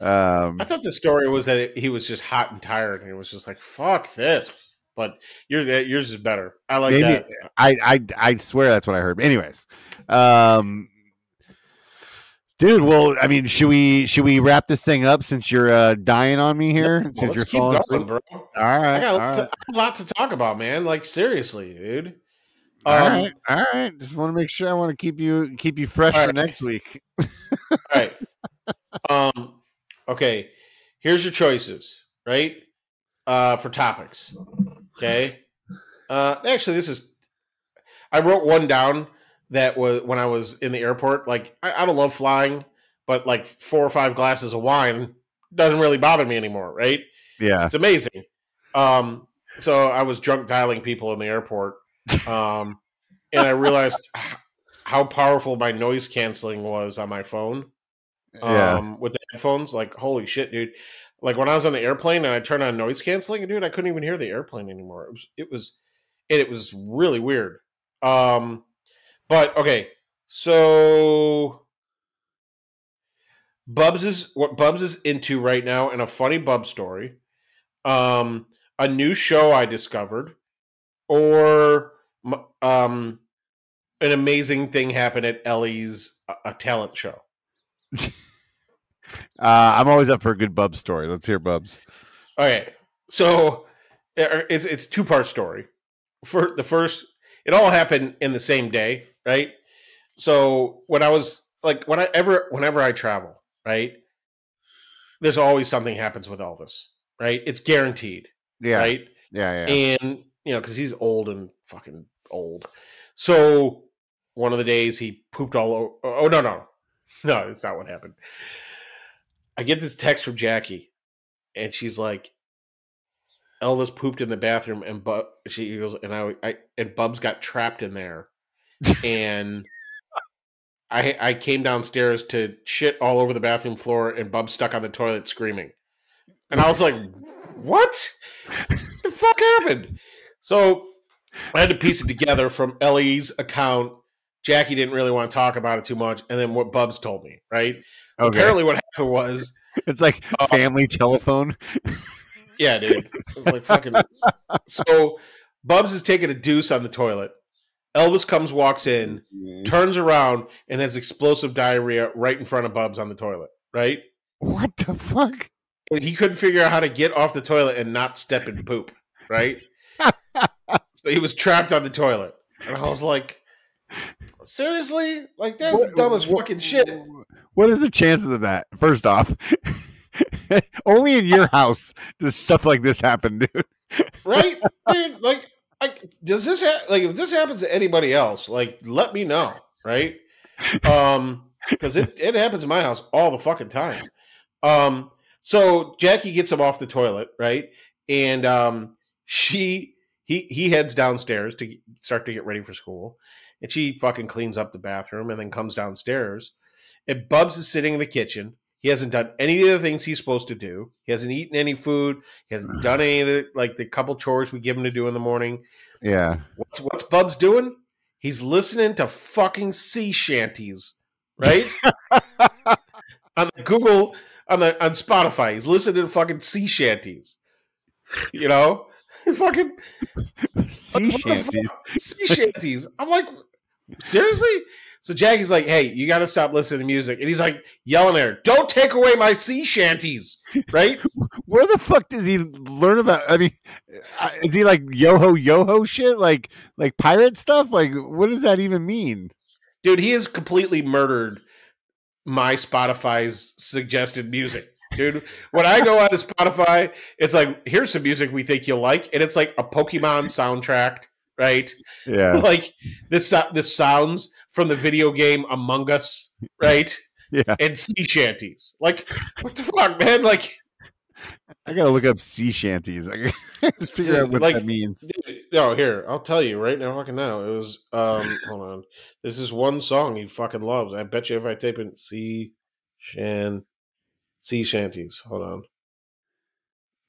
C: Um,
B: I thought the story was that it, he was just hot and tired, and it was just like, "Fuck this." But yours, yours is better. I like
C: Maybe-
B: that.
C: I, I I swear that's what I heard. But anyways, um, dude. Well, I mean, should we should we wrap this thing up since you're uh, dying on me here?
B: Well,
C: since you're falling
B: going,
C: asleep?
B: bro.
C: All right,
B: I got, a lot
C: right,
B: to, a lot to talk about, man. Like seriously, dude.
C: all
B: Um,
C: right, all right. Just want to make sure I want to keep you keep you fresh
B: All
C: for
B: right.
C: next week.
B: All right. um. Okay. Here's your choices, right? Uh, for topics. Okay. Uh, actually, this is. I wrote one down that was when I was in the airport. Like, I, I don't love flying, but like four or five glasses of wine doesn't really bother me anymore, right?
C: Yeah,
B: It's amazing. Um, so I was drunk dialing people in the airport, um, and I realized how powerful my noise canceling was on my phone.
C: yeah.
B: Um, with the headphones, like holy shit, dude! Like when I was on the airplane and I turned on noise canceling, and dude, I couldn't even hear the airplane anymore. It was, it was, it was really weird. Um, but okay, so Bubs is what Bubs is into right now, and a funny Bub story, um, a new show I discovered, or um, an amazing thing happened at Ellie's a, a talent show.
C: Uh, I'm always up for a good Bubs story. Let's hear Bubs.
B: Okay, so uh, it's it's two part story. For the first, it all happened in the same day, right? So when I was like, when I ever, whenever I travel, right, there's always something happens with Elvis, right? It's guaranteed,
C: Yeah,
B: right?
C: yeah, yeah.
B: And you know, because he's old and fucking old. So one of the days he pooped all over. Oh no, no, no, that's not what happened. I get this text from Jackie, and she's like, "Elvis pooped in the bathroom," and but she goes, and I, I and Bubs got trapped in there, and. I, I came downstairs to shit all over the bathroom floor and Bubs stuck on the toilet screaming. And I was like, what? the fuck happened? So I had to piece it together from Ellie's account. Jackie didn't really want to talk about it too much, and then what Bubs told me, right? So
C: Okay.
B: Apparently, what happened was,
C: It's like
B: Uh,
C: family telephone.
B: yeah, dude, like fucking. So Bubs is taking a deuce on the toilet. Elvis comes, walks in, turns around, and has explosive diarrhea right in front of Bubs on the toilet. Right?
C: What the fuck?
B: And he couldn't figure out how to get off the toilet and not step in poop. Right? so he was trapped on the toilet, and I was like, "Seriously? Like that's
C: What-
B: dumb as fucking shit."
C: What is the chances of that? First off, only in your house does stuff like this happen, dude.
B: right? Dude, like I, does this ha- like if this happens to anybody else? Like, let me know, right? Um, because it it happens in my house all the fucking time. Um, so Jackie gets him off the toilet, right? And um, she he he heads downstairs to start to get ready for school, and she fucking cleans up the bathroom and then comes downstairs. And Bubs is sitting in the kitchen. He hasn't done any of the things he's supposed to do. He hasn't eaten any food. He hasn't done any of the like the couple chores we give him to do in the morning.
C: Yeah.
B: What's what's Bubs doing? He's listening to fucking sea shanties, right? on the Google on the on Spotify. He's listening to fucking sea shanties. You know? fucking
C: Sea shanties.
B: sea shanties. I'm like, seriously? So Jackie's like, hey, you got to stop listening to music. And he's like yelling at her, don't take away my sea shanties, right?
C: Where the fuck does he learn about? I mean, uh, is he like yo ho yo ho shit, like like pirate stuff? Like, what does that even mean?
B: Dude, he has completely murdered my Spotify's suggested music. Dude, when I go on to Spotify, it's like, here's some music we think you'll like. And it's like a Pokemon soundtrack, right?
C: Yeah,
B: Like this, this sounds from the video game Among Us, right?
C: yeah.
B: And sea shanties. Like, what the fuck, man? Like,
C: I gotta look up sea shanties. I gotta figure
B: Dude,
C: out what
B: like-
C: that means.
B: No, here, I'll tell you right now, fucking now. It was um hold on. This is one song he fucking loves. I bet you if I type in sea shan sea shanties. Hold on.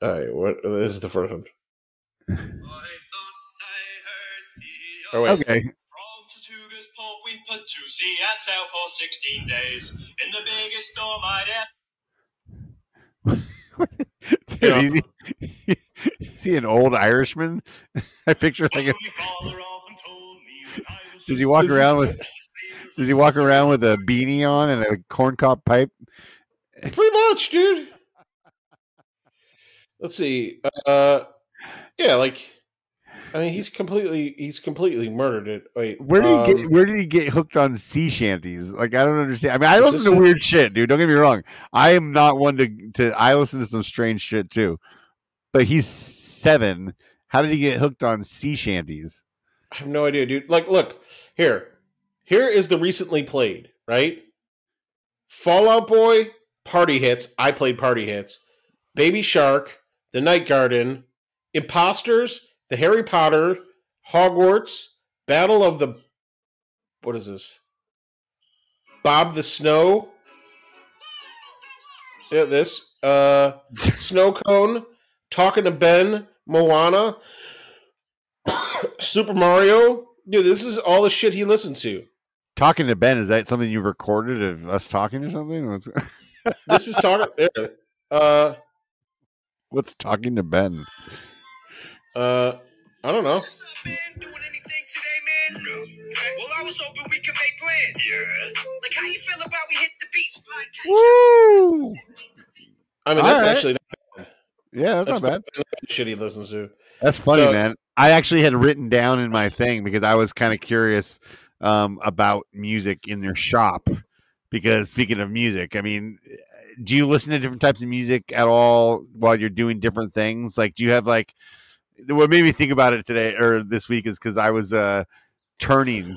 B: Alright, what this is the first one. Oh wait.
C: Okay,
D: From Tortuga's port we put to sea and sail for 16 days in the biggest storm I'd ever
C: Dude,
B: Yeah.
C: is, he, is he an old Irishman? I picture like a,
D: My father often told me when I was
C: does he walk around with does he walk around with a beanie on and a corncob pipe?
B: Pretty much, dude. Let's see. Uh yeah, like I mean he's completely he's completely murdered it. Wait.
C: Where did he
B: um,
C: get where did he get hooked on sea shanties? Like I don't understand. I mean, I listen to
B: a-
C: weird shit, dude. Don't get me wrong. I am not one to to I listen to some strange shit too. But he's seven. How did he get hooked on sea shanties?
B: I have no idea, dude. Like, look here. Here is the recently played right. Fall Out Boy, Party Hits. I played Party Hits. Baby Shark, The Night Garden, Imposters, The Harry Potter, Hogwarts, Battle of the. What is this? Bob the Snow. Yeah, this. Uh, Snow Cone, Talking to Ben, Moana, Super Mario. Dude, this is all the shit he listens to.
C: Talking to Ben, is that something you recorded of us talking or something?
B: This is talking. uh,
C: what's talking to Ben?
B: Uh, I don't know.
D: Man, doing anything today, man? Well, I was hoping we could make plans. Yeah. Like, how you feel about we hit the beach?
C: Woo!
B: I mean,
C: All
B: that's
C: right.
B: actually
C: Yeah, that's, not bad.
B: the shit he listens to.
C: That's funny,
B: So-
C: man. I actually had written down in my thing because I was kind of curious um, about music in their shop. Because speaking of music, I mean, do you listen to different types of music at all while you're doing different things? Like, do you have like what made me think about it today or this week is because I was uh, turning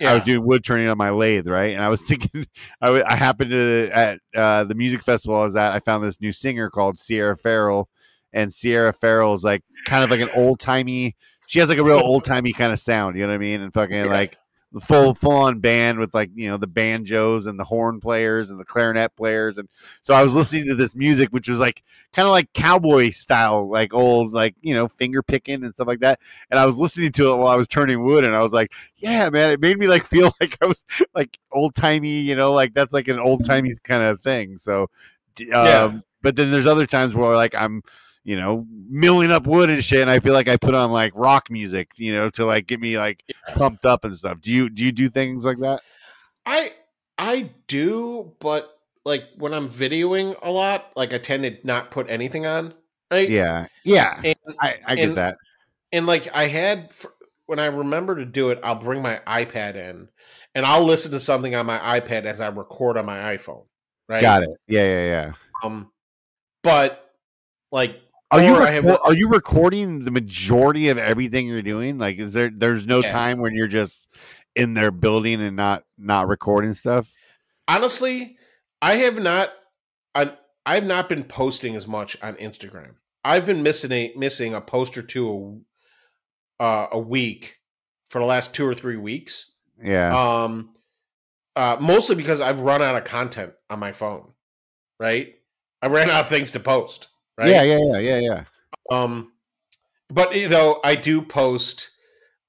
C: I was doing wood turning on my lathe, right? And I was thinking, I, w- I happened to at uh, the music festival I was at, I found this new singer called Sierra Ferrell, and Sierra Ferrell is like kind of like an old timey. She has like a real old timey kind of sound, you know what I mean? And fucking
B: Yeah.
C: like the full full on band with like you know the banjos and the horn players and the clarinet players, and so I was listening to this music, which was like kind of like cowboy style, like old like you know finger picking and stuff like that. And I was listening to it while I was turning wood, and I was like yeah, man, it made me like feel like I was like old timey, you know, like that's like an old timey kind of thing. So, um,
B: Yeah.
C: but then there's other times where like I'm, you know, milling up wood and shit, and I feel like I put on like rock music, you know, to like get me like pumped up and stuff. Do you do you do things like that?
B: I I do, but like when I'm videoing a lot, like I tend to not put anything on. Right?
C: Yeah, yeah,
B: And
C: I, I get
B: and-
C: that.
B: and like I had when I remember to do it, I'll bring my iPad in and I'll listen to something on my iPad as I record on my iPhone. Right?
C: Got it. Yeah, yeah, yeah.
B: Um, but like
C: Are you
B: I have-
C: are you recording the majority of everything you're doing? Like, is there there's no
B: Yeah.
C: time when you're just in there building and not not recording stuff?
B: honestly, I have not. I I've not been posting as much on Instagram. I've been missing a missing a post or two a, uh, a week for the last two or three weeks.
C: Yeah,
B: Um, uh, mostly because I've run out of content on my phone. Right, I ran out of things to post. Right.
C: yeah, yeah, yeah, yeah, yeah.
B: Um, but you know, I do post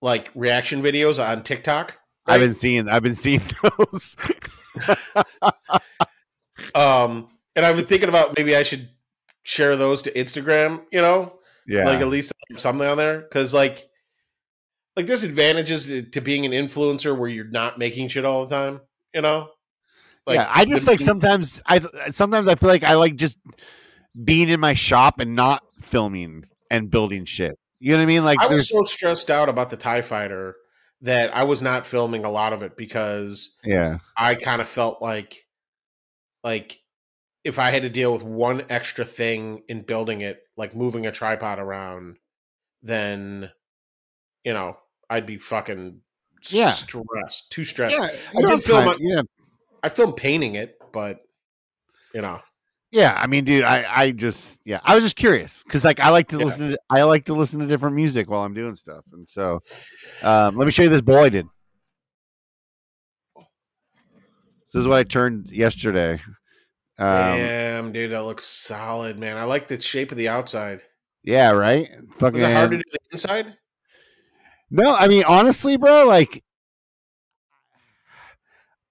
B: like reaction videos on TikTok.
C: I've
B: right?
C: been seeing I've been seeing those.
B: Um, and I've been thinking about maybe I should share those to Instagram. You know,
C: yeah,
B: like at least something on there because like, like there's advantages to, to being an influencer where you're not making shit all the time. You know,
C: yeah. I just like sometimes I sometimes I feel like I like just being in my shop and not filming and building shit. You know what I mean? Like
B: I was so stressed out about the Tie Fighter that I was not filming a lot of it because
C: yeah,
B: I kind of felt like like if I had to deal with one extra thing in building it, like moving a tripod around, then you know, I'd be fucking
C: Yeah.
B: stressed, too stressed.
C: yeah.
B: I did film
C: time- yeah,
B: I filmed painting it, but you know,
C: Yeah, I mean, dude, I, I just, yeah, I was just curious because, like, I like to
B: Yeah.
C: listen to, I like to listen to different music while I'm doing stuff, and so, um, let me show you this bowl I did. This is what I turned yesterday. Um,
B: damn, dude, that looks solid, man. I like the shape of the outside.
C: yeah, right. Fucking
B: Was it hard to do the inside?
C: No, I mean, honestly, bro, like,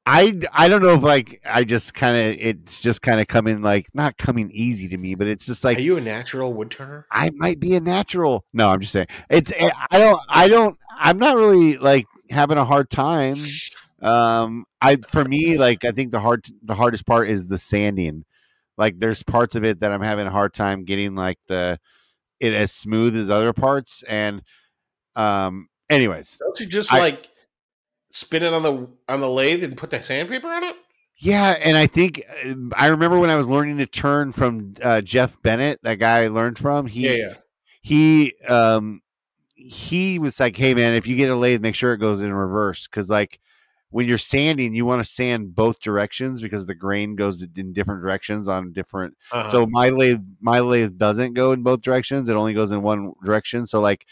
C: I, I don't know if like I just kind of it's just kind of coming like not coming easy to me, but it's just like
B: Are you a natural wood turner?
C: I might be a natural. No, I'm just saying it's. eh, I don't. I don't. I'm not really like having a hard time. Um, I for me like I think the hard the hardest part is the sanding. Like there's parts of it that I'm having a hard time getting like the it as smooth as other parts. And um, anyways,
B: Don't you just
C: I-
B: like spin it on the on the lathe and put the sandpaper on it?
C: Yeah, and I think uh, I remember when I was learning to turn from uh, Jeff Bennett, that guy I learned from. He
B: Yeah, yeah.
C: he um he was like, "Hey man, if you get a lathe, make sure it goes in reverse because like when you're sanding, you want to sand both directions because the grain goes in different directions on different.
B: Uh-huh.
C: So my lathe my lathe doesn't go in both directions; it only goes in one direction. So like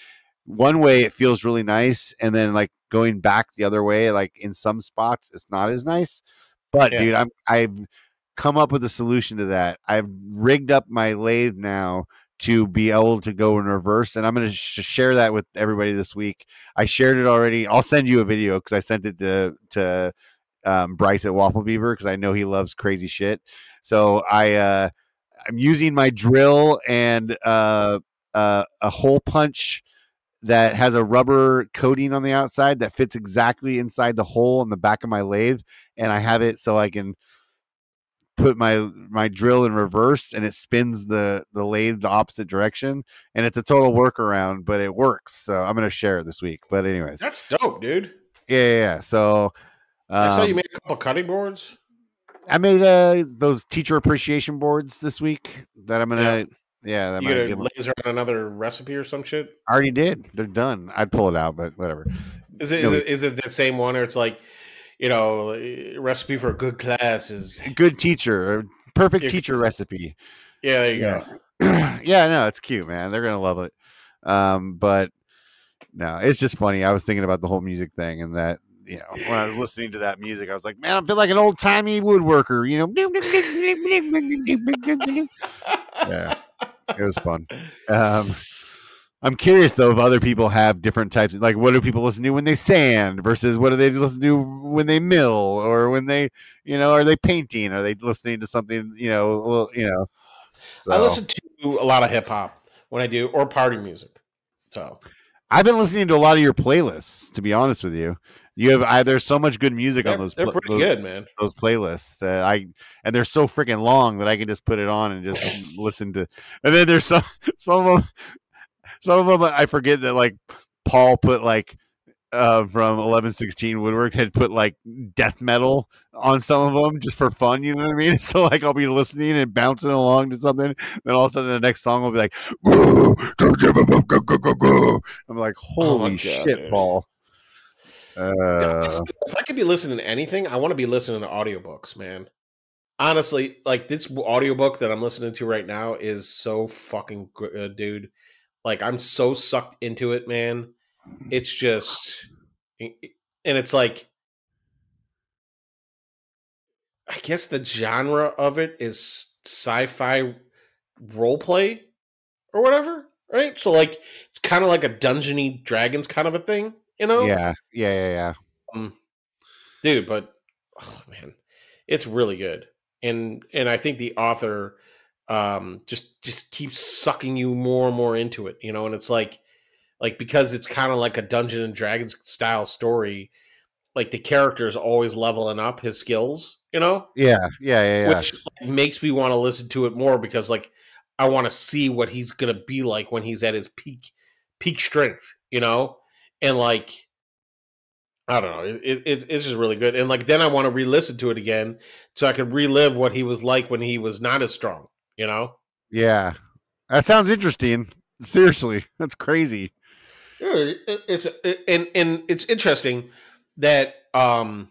C: one way it feels really nice, and then like going back the other way, like in some spots, it's not as nice. But
B: Yeah.
C: dude, I'm I've come up with a solution to that. I've rigged up my lathe now to be able to go in reverse, and I'm going to sh- share that with everybody this week. I shared it already. I'll send you a video because I sent it to to um, Bryce at Waffle Beaver because I know he loves crazy shit. So I uh, I'm using my drill and uh, uh, a hole punch that has a rubber coating on the outside that fits exactly inside the hole in the back of my lathe, and I have it so I can put my my drill in reverse and it spins the the lathe the opposite direction and it's a total workaround but it works so i'm going to share it this week but anyways
B: That's dope, dude.
C: yeah yeah, yeah. so
B: I saw you
C: um,
B: made a couple cutting boards.
C: I made uh those teacher appreciation boards this week that I'm gonna yeah, that
B: You
C: might
B: gonna
C: give 'em-
B: laser on another recipe or some shit?
C: I already did. They're done. I'd pull it out, but whatever.
B: Is it
C: No,
B: is it, is it the same one, or it's like, you know, eh, recipe for a good class is
C: Good teacher, a perfect
B: Yeah, good
C: teacher
B: teacher.
C: recipe.
B: yeah. There you go.
C: yeah, no, it's cute, man. They're gonna love it. Um, but no, it's just funny. I was thinking about the whole music thing and that you know when I was listening to that music, I was like, man, I feel like an old timey woodworker. You know, yeah, it was fun. Um, I'm curious though if other people have different types. Like, what do people listen to when they sand versus what do they listen to when they mill or when they, you know, are they painting? Are they listening to something, you know, a little, you know?
B: I listen to a lot of hip hop when I do, or party music. So
C: I've been listening to a lot of your playlists. To be honest with you, you have I, there's so much good music
B: they're,
C: on those.
B: they're pretty
C: those,
B: good, man.
C: Those playlists that I and they're so freaking long that I can just put it on and just listen to. And then there's some some of them, some of them I forget that like Paul put like uh, from eleven sixteen Woodwork had put like death metal on some of them just for fun. You know what I mean? So like I'll be listening and bouncing along to something, then all of a sudden the next song will be like, I'm like,
B: Oh
C: holy
B: God,
C: shit,
B: dude.
C: Paul. Uh,
B: if I could be listening to anything, I want to be listening to audiobooks, man. Honestly, like this audiobook that I'm listening to right now is so fucking good, dude. Like I'm so sucked into it, man. It's just and it's like I guess the genre of it is sci-fi role play or whatever, right? So like it's kind of like a Dungeony Dragons kind of a thing, you know?
C: yeah, yeah, yeah, yeah.
B: Um, dude, but oh, man, it's really good, and and I think the author um just just keeps sucking you more and more into it, you know, and it's like like because it's kind of like a Dungeon and Dragons style story, like the character is always leveling up his skills, you know,
C: Yeah, yeah, yeah, yeah.
B: which like, makes me want to listen to it more because like I want to see what he's gonna be like when he's at his peak peak strength, you know, and like I don't know, it, it, it's just really good, and like then I want to re-listen to it again so I can relive what he was like when he was not as strong, you know.
C: Yeah. That sounds interesting. Seriously, that's crazy.
B: Yeah, it- it's it, and and it's interesting that um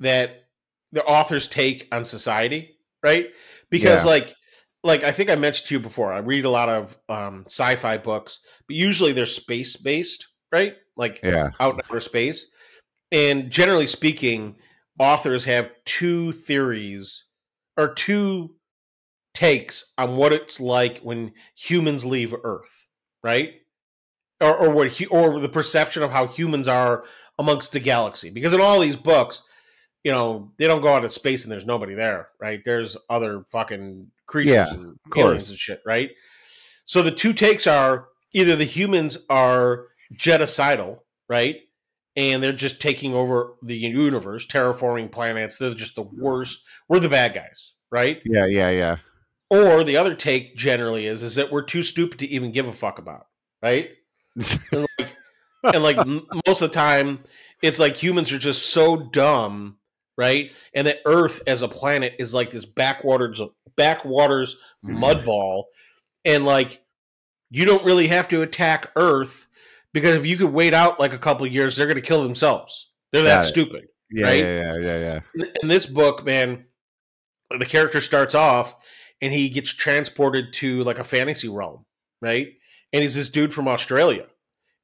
B: that the author's take on society, right? Because
C: Yeah.
B: like like I think I mentioned to you before, I read a lot of um sci-fi books, but usually they're space based, right? Like
C: Yeah.
B: out in outer space. And generally speaking, authors have two theories or two takes on what it's like when humans leave Earth, right? Or, or what hu- or the perception of how humans are amongst the galaxy. Because in all these books, you know, they don't go out of space and there's nobody there, right? There's other fucking creatures
C: Yeah,
B: and aliens and shit, right? So the two takes are either the humans are genocidal, right? And they're just taking over the universe, terraforming planets. They're just the worst. We're the bad guys, right?
C: Yeah, yeah, yeah.
B: Or the other take generally is is that we're too stupid to even give a fuck about, right? And like, and like most of the time, it's like humans are just so dumb, right? And that Earth as a planet is like this backwaters backwaters mm. mud ball, and like you don't really have to attack Earth because if you could wait out like a couple of years, they're going to kill themselves. They're that
C: Got
B: stupid
C: Yeah,
B: right?
C: yeah, yeah, yeah, yeah.
B: in this book, man, the character starts off and he gets transported to like a fantasy realm, right? And he's this dude from Australia,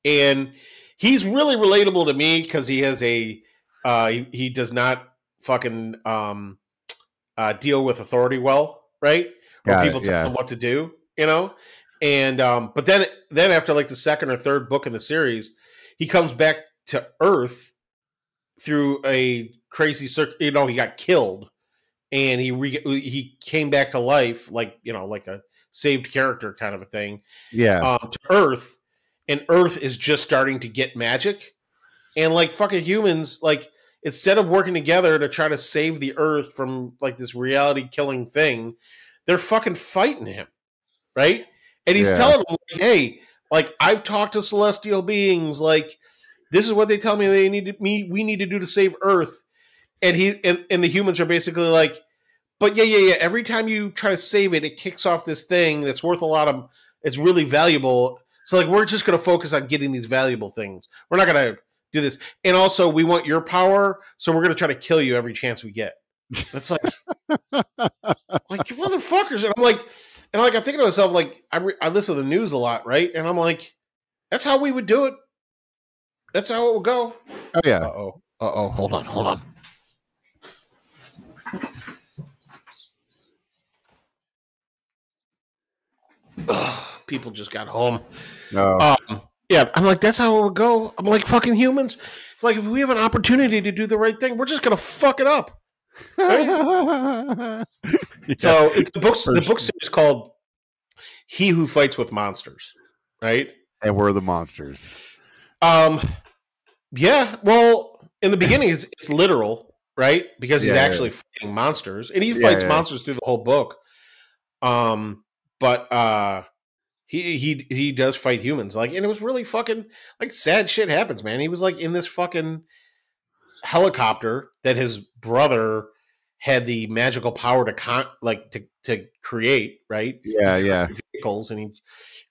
B: and he's really relatable to me because he has a uh, he, he does not fucking um, uh, deal with authority well, right? Or
C: Got it,
B: people tell
C: yeah.
B: him what to do, you know. And um, but then then after like the second or third book in the series, he comes back to Earth through a crazy circ you know he got killed and he re- he came back to life like you know like a saved character kind of a thing
C: Yeah.
B: um to earth. And earth is just starting to get magic. And like fucking humans like instead of working together to try to save the earth from like this reality killing thing they're fucking fighting him right and he's
C: Yeah.
B: telling them like, hey like i've talked to celestial beings like this is what they tell me they need to, me we need to do to save earth. And he and, and the humans are basically like but yeah yeah yeah every time you try to save it it kicks off this thing that's worth a lot of it's really valuable. So like we're just going to focus on getting these valuable things. We're not going to do this. And also we want your power so we're going to try to kill you every chance we get. That's like like you motherfuckers. And i'm like and like i'm thinking to myself like i, re- I listen to the news a lot right and i'm like that's how we would do it that's how it would go
C: oh yeah.
B: uh-oh uh-oh hold on hold on Ugh, people just got home
C: No.
B: um, yeah, I'm like, that's how it would go. I'm like, fucking humans. Like, if we have an opportunity to do the right thing, we're just gonna fuck it up.
C: Yeah.
B: So it's the books. The book series called "He Who Fights with Monsters." Right.
C: and we're the monsters.
B: Um. Yeah. Well, in the beginning, it's, it's literal, right? Because he's
C: Yeah, yeah.
B: actually fighting monsters, and he
C: Yeah,
B: fights
C: yeah.
B: monsters through the whole book. Um. But uh, he he he does fight humans like and it was really fucking like sad shit happens man he was like in this fucking helicopter that his brother had the magical power to con like to to create right
C: Yeah, yeah.
B: vehicles and he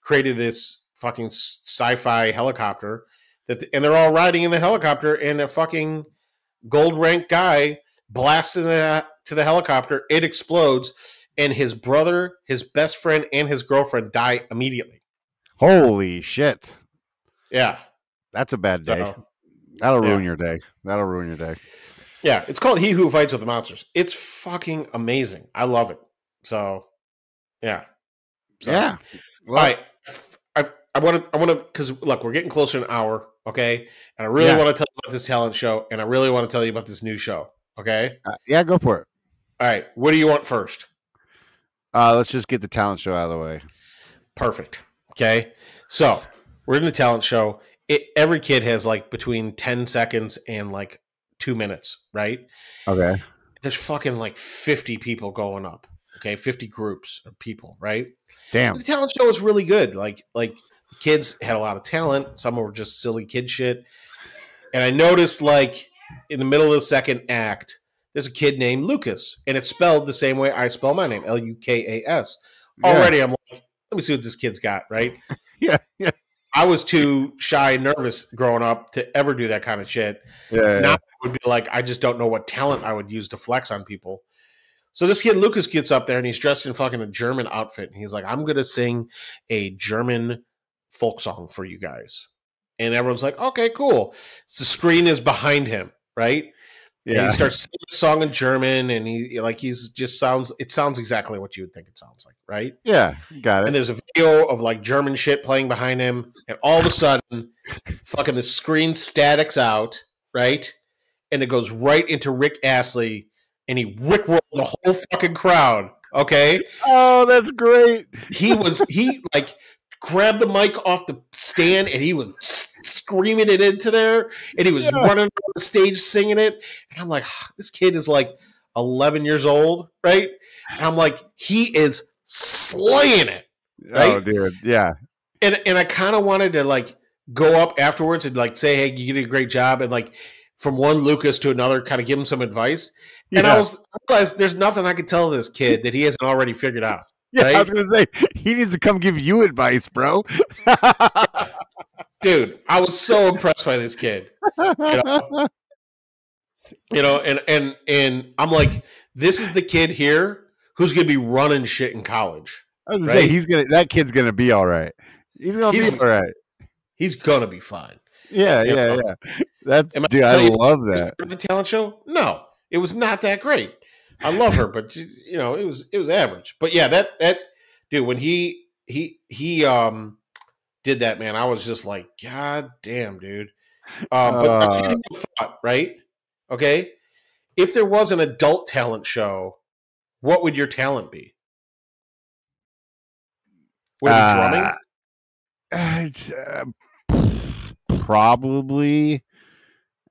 B: created this fucking sci-fi helicopter that and they're all riding in the helicopter and a fucking gold rank guy blasts into the, to the helicopter it explodes and his brother his best friend and his girlfriend die immediately
C: Holy shit.
B: yeah
C: That's a bad day.
B: so
C: That'll
B: yeah.
C: ruin your day. That'll ruin your day.
B: yeah it's called he who fights with the monsters it's fucking amazing i love it so yeah So-
C: yeah.
B: All right. I I want to I want to because look, we're getting closer to an hour, okay? And I really
C: Yeah.
B: want to tell you about this talent show, and I really want to tell you about this new show, okay?
C: Uh, yeah, go for it.
B: All right. What do you want first?
C: Uh, let's just get the talent show out of the way.
B: Perfect. Okay. So we're in the talent show. It, every kid has like between ten seconds and like two minutes, right?
C: Okay.
B: There's fucking like fifty people going up. Okay, fifty groups of people, right?
C: Damn.
B: the talent show was really good. Like like the kids had a lot of talent. Some were just silly kid shit. And I noticed like in the middle of the second act, there's a kid named Lucas, and it's spelled the same way I spell my name, L U K A S.
C: Yeah.
B: Already, I'm like, let me see what this kid's got. Right?
C: Yeah. Yeah.
B: I was too shy, and nervous growing up to ever do that kind of shit.
C: Yeah.
B: Now I would be like, I just don't know what talent I would use to flex on people. So this kid Lucas gets up there and he's dressed in fucking a German outfit, and he's like, "I'm gonna sing a German folk song for you guys." And everyone's like, "Okay, cool." The screen is behind him, right? And he starts singing the song in German, and he like he's just sounds. It sounds exactly what you would think it sounds like, right?
C: Yeah. Got it.
B: And there's a video of like German shit playing behind him, and all of a sudden, fucking the screen statics out, right? And it goes right into Rick Astley, and he rickrolled the whole fucking crowd. Okay,
C: Oh, that's great.
B: he was he like grabbed the mic off the stand, and he was screaming it into there, and he was
C: Yeah.
B: running on the stage singing it. And I'm like, ah, this kid is like 11 years old, right? And I'm like, he is slaying it
C: Oh,
B: Right?
C: dude. Yeah.
B: and and I kind of wanted to like go up afterwards and like say, hey, you did a great job, and like from one Lucas to another, kind of give him some advice. And I was I realized there's nothing I could tell this kid that he hasn't already figured out.
C: Yeah, I was gonna say he needs to come give you advice, bro.
B: Dude, I was so impressed by this kid. know? You know, and and and I'm like, this is the kid here who's gonna be running shit in college.
C: I was gonna say he's gonna that kid's gonna be all right. He's gonna
B: He's-
C: be all right.
B: He's gonna be fine.
C: Yeah,
B: You
C: yeah,
B: know?
C: yeah. That's
B: Am I
C: dude.
B: telling
C: I love
B: Was
C: that.
B: The talent show? No, it was not that great. I love her, but you know, it was it was average. But yeah, that that dude when he he he um did that, man, I was just like, God damn, dude. Um, but
C: Uh.
B: have a thought, right? Okay, if there was an adult talent show, what would your talent be? Would it be drumming?
C: Uh, it's, uh, probably.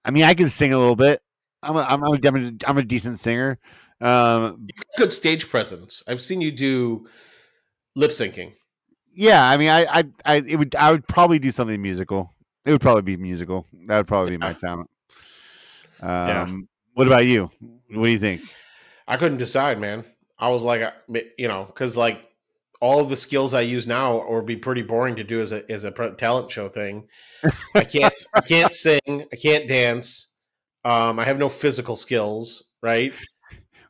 C: I mean, I can sing a little bit. I'm a, I'm a, I'm a, I'm a decent singer. Um,
B: Good stage presence. I've seen you do lip syncing.
C: Yeah, I mean, I, I, I, it would, I would probably do something musical. It would probably be musical. That would probably be my talent. Um, what about you? What do you think?
B: I couldn't decide, man. I was like, uh, you know, because like all of the skills I use now would be pretty boring to do as a as a talent show thing. I can't I can't sing. I can't dance. Um, I have no physical skills. Right?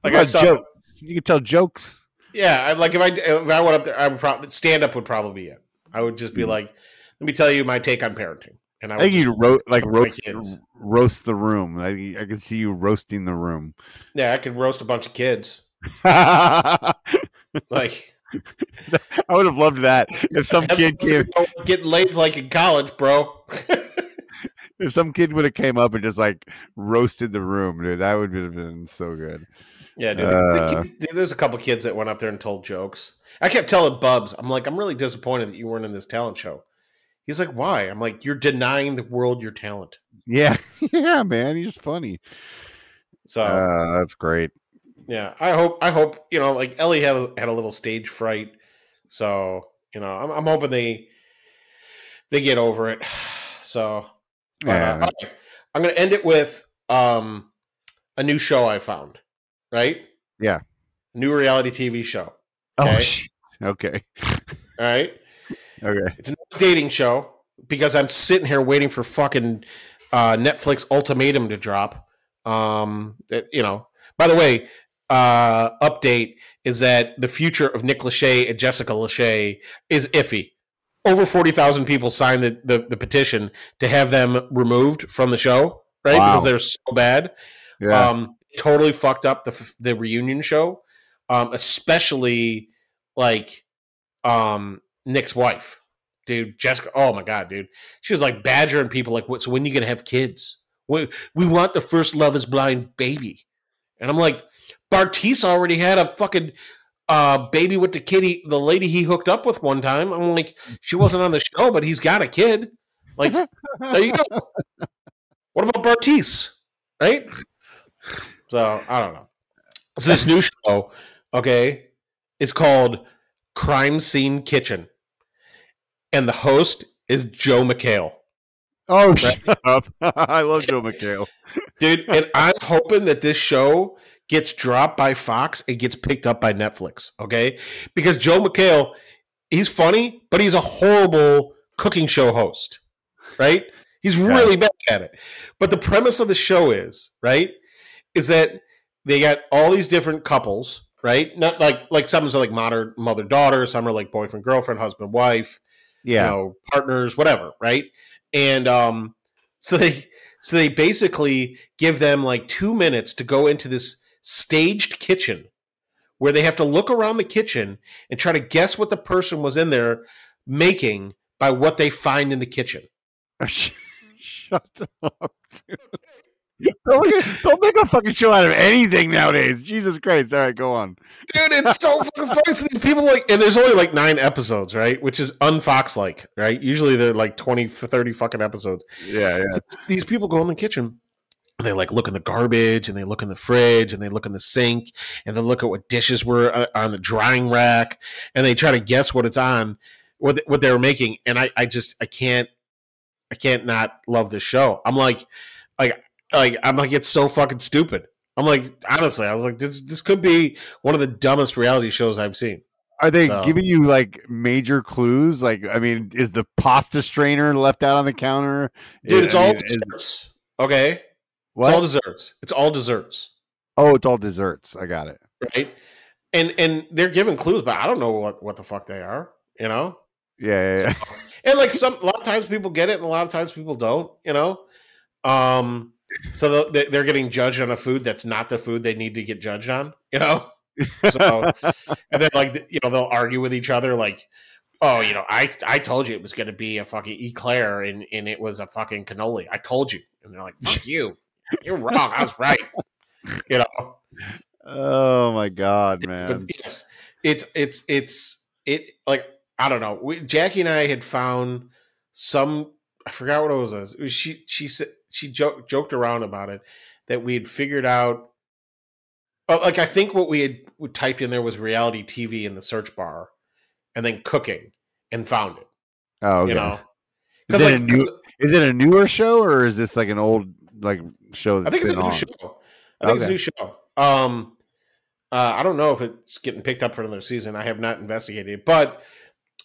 C: Like
B: Like I saw,
C: jokes. You can tell jokes.
B: Yeah. I, like if I if I went up there, I would probably stand up would probably be it. I would just be
C: Mhm.
B: like, let me tell you my take on parenting, and I,
C: I think you wrote like roast roast the room. I, I can see you roasting the room.
B: yeah, I could roast a bunch of kids. Like.
C: I would have loved that if some kid came,
B: getting laid like in college, bro.
C: if some kid would have came up and just like roasted the room, dude. That would have been so good.
B: Yeah, dude. the- the
C: Uh,
B: kid- there's a couple kids that went up there and told jokes. I kept telling Bubs, I'm like, I'm really disappointed that you weren't in this talent show. He's like, why? I'm like, you're denying the world your talent.
C: Yeah, yeah, man. He's funny.
B: So
C: Uh, that's great.
B: yeah, I hope, I hope, you know, like Ellie had a, had a little stage fright. So You know, I'm, I'm hoping they they get over it. So uh,
C: Yeah.
B: I'm going to end it with um, a new show I found. Right?
C: Yeah.
B: New reality TV show.
C: Oh,
B: Okay.
C: shit. okay.
B: All right.
C: Okay.
B: It's a dating show because I'm sitting here waiting for fucking uh, Netflix ultimatum to drop. Um, that you know. By the way, uh, update is that the future of Nick Lachey and Jessica Lachey is iffy. Over forty thousand people signed the, the, the petition to have them removed from the show, right?
C: Wow.
B: Because they're so bad.
C: Yeah.
B: Um, totally fucked up the the reunion show, um, especially like um Nick's wife, dude. Jessica. Oh my god, dude. She was like badgering people like, "What? So when you gonna have kids? We we want the first Love Is Blind baby." And I'm like, Bartise already had a fucking uh baby with the kitty, the lady he hooked up with one time. I'm like, she wasn't on the show, but he's got a kid. Like, there you go. What about Bartise? Right? So I don't know. So this new show, okay, is called Crime Scene Kitchen. And the host is Joel McHale.
C: oh, shut up. I love Joel McHale.
B: Dude, and I'm hoping that this show gets dropped by Fox and gets picked up by Netflix, okay? Because Joel McHale, he's funny, but he's a horrible cooking show host, right? He's
C: Yeah.
B: really bad at it. But the premise of the show is, right, is that they got all these different couples, right? Not like like some are like mother mother daughter, some are like boyfriend girlfriend, husband wife,
C: Yeah.
B: you know, partners, whatever, right? And um, so they so they basically give them like two minutes to go into this staged kitchen where they have to look around the kitchen and try to guess what the person was in there making by what they find in the kitchen.
C: Shut up, dude. Don't, don't make a fucking show out of anything nowadays. Jesus Christ. All right, go on.
B: Dude, it's so fucking funny. So these people like, and there's only like nine episodes, right? Which is unfox like, right? Usually they're like 20, 30 fucking episodes.
C: Yeah, yeah.
B: So these people go in the kitchen and they like look in the garbage and they look in the fridge and they look in the sink and they look at what dishes were uh, on the drying rack and they try to guess what it's on what what they were making and I I just I can't I can't not love this show. I'm like like I'm like it's so fucking stupid. I'm like honestly I was like this this could be one of the dumbest reality shows I've seen.
C: Are they
B: So-
C: giving you like major clues? Like, I mean, is the pasta strainer left out on the counter?
B: Dude, it's
C: I
B: all
C: mean, is-
B: desserts. Okay?
C: what?
B: It's all desserts. It's all desserts.
C: oh, it's all desserts. I got it.
B: right? And and they're giving clues, but I don't know what what the fuck they are, you know.
C: Yeah, yeah, yeah.
B: And like some, a lot of times people get it, and a lot of times people don't, you know. Um, so they- they're getting judged on a food that's not the food they need to get judged on, you know. So and then like you know they'll argue with each other, like, oh, you know, I I told you it was going to be a fucking eclair, and and it was a fucking cannoli. I told you, and they're like, fuck you, you're wrong. I was right, you know.
C: oh my god, man.
B: But yes, it's it's it's it like I don't know. We, Jackie and I had found some. I forgot what it was. It was she she said she joked joked around about it that we had figured out. Oh, like I think what we had we typed in there was reality TV in the search bar, and then cooking, and found it.
C: oh, okay.
B: You know,
C: Is it a new- Is it a newer show or is this like an old like show?
B: I think it's a new
C: on?
B: show. I think it's a new show. Um, uh, I don't know if it's getting picked up for another season. I have not investigated, but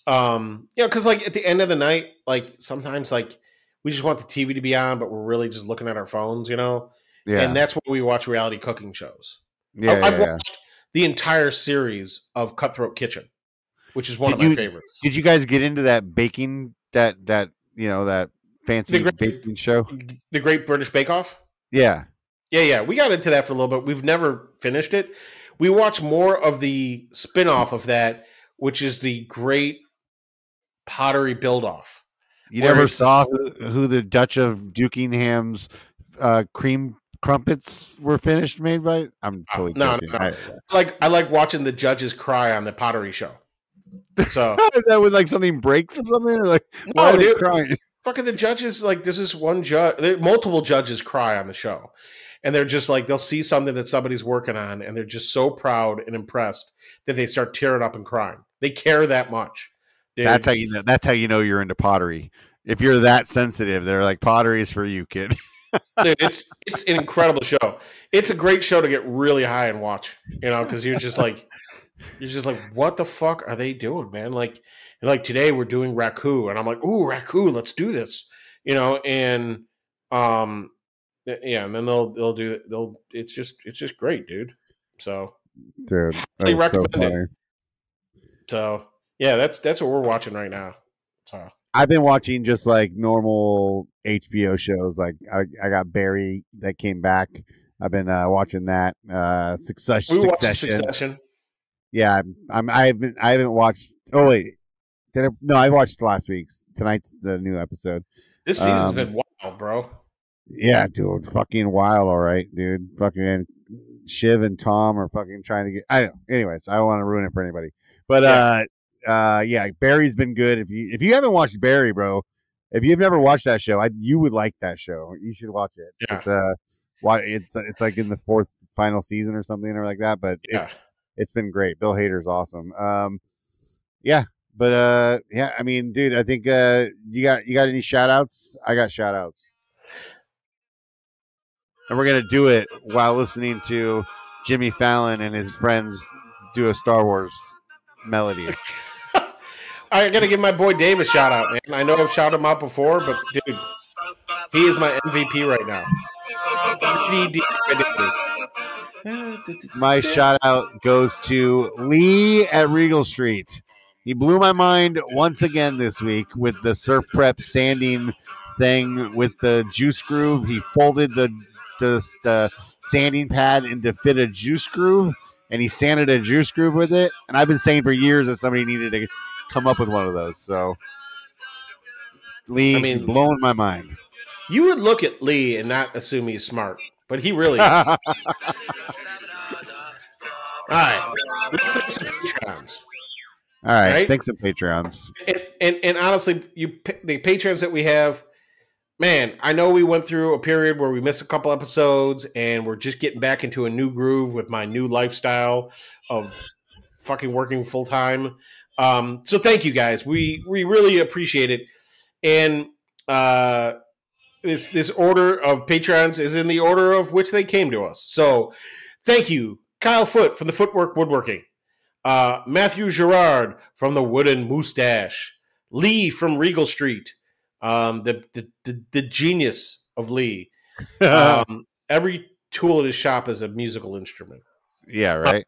B: um, you know, because like at the end of the night, like sometimes like we just want the TV to be on, but we're really just looking at our phones, you know.
C: Yeah,
B: And that's when we watch reality cooking shows.
C: yeah,
B: I- I've
C: yeah,
B: watched the entire series of Cutthroat Kitchen, which is one
C: Did
B: of my
C: you-
B: favorites.
C: Did you guys get into that baking that that you know that fancy
B: great-
C: baking show?
B: The Great British Bake Off.
C: Yeah,
B: Yeah, yeah, we got into that for a little bit. We've never finished it. We watch more of the spin-off of that, which is the Great Pottery Build-Off.
C: You never saw who, who the Dutch of Dukingham's uh, cream crumpets were finished made by. I'm
B: Uh,
C: totally
B: no, no,
C: joking.
B: no.
C: I-
B: Like I like watching the judges cry on the pottery show. So
C: is that when like something breaks or something? Or like why
B: no,
C: are they
B: dude,
C: crying?
B: fucking the judges like this is one judge. Multiple judges cry on the show, and they're just like they'll see something that somebody's working on, and they're just so proud and impressed that they start tearing up and crying. They care that much. Dude,
C: That's how you know. That's how you know you're into pottery. If you're that sensitive, they're like pottery is for you, kid.
B: dude, it's it's an incredible show. It's a great show to get really high and watch. You know, because you're just like you're just like, what the fuck are they doing, man? Like, and like today we're doing Raku, and I'm like, ooh, Raku, let's do this. You know, and um, yeah, and then they'll they'll do they'll. It's just it's just great, dude. So
C: Dude,
B: Highly
C: that's so
B: recommend it. so yeah, that's that's what we're watching right now. So
C: I've been watching just like normal HBO shows. Like I, I got Barry that came back. I've been uh, watching that. Uh, Success,
B: we watched
C: Succession.
B: Succession.
C: Yeah, I'm, I'm. I haven't. I haven't watched. Oh wait, did I? No, I watched last week's. Tonight's the new episode.
B: This season's
C: Um,
B: been wild, bro.
C: Yeah, dude, fucking wild. All right, dude, fucking Shiv and Tom are fucking trying to get. I don't. Anyways, I don't want to ruin it for anybody. But uh, uh, yeah, Barry's been good. If you if you haven't watched Barry, bro, if you've never watched that show, I you would like that show. You should watch it.
B: Yeah.
C: It's uh, why it's it's like in the fourth final season or something or like that. But
B: Yeah.
C: it's it's been great. Bill Hader's awesome. Um, yeah. But uh, yeah, I mean, dude, I think uh, you got you got any shout outs? I got shout outs. And we're gonna do it while listening to Jimmy Fallon and his friends do a Star Wars melody.
B: I gotta give my boy Dave a shout out, man. I know I've shouted him out before, but dude, he is my MVP right now.
C: My shout out goes to Lee at Regal Street. He blew my mind once again this week with the surf prep sanding thing with the juice groove. He folded the the, the sanding pad into fit a juice groove, and he sanded a juice groove with it. And I've been saying for years that somebody needed to come up with one of those. So Lee,
B: I mean-
C: blowing my mind.
B: You would look at Lee and not assume he's smart, but he really is.
C: All
B: All right, let's some Patreons.
C: right,
B: Right?
C: thanks to Patreons.
B: And, and and honestly, you the patrons that we have, man, I know we went through a period where we missed a couple episodes, and we're just getting back into a new groove with my new lifestyle of fucking working full time. Um, so thank you guys. We we really appreciate it. And uh, this this order of patrons is in the order of which they came to us. So thank you, Kyle Foot from the Footwork Woodworking, uh, Matthew Gerard from the Wooden Moustache, Lee from Regal Street, um, the, the the the genius of Lee. Um, every tool in his shop is a musical instrument.
C: Yeah, right.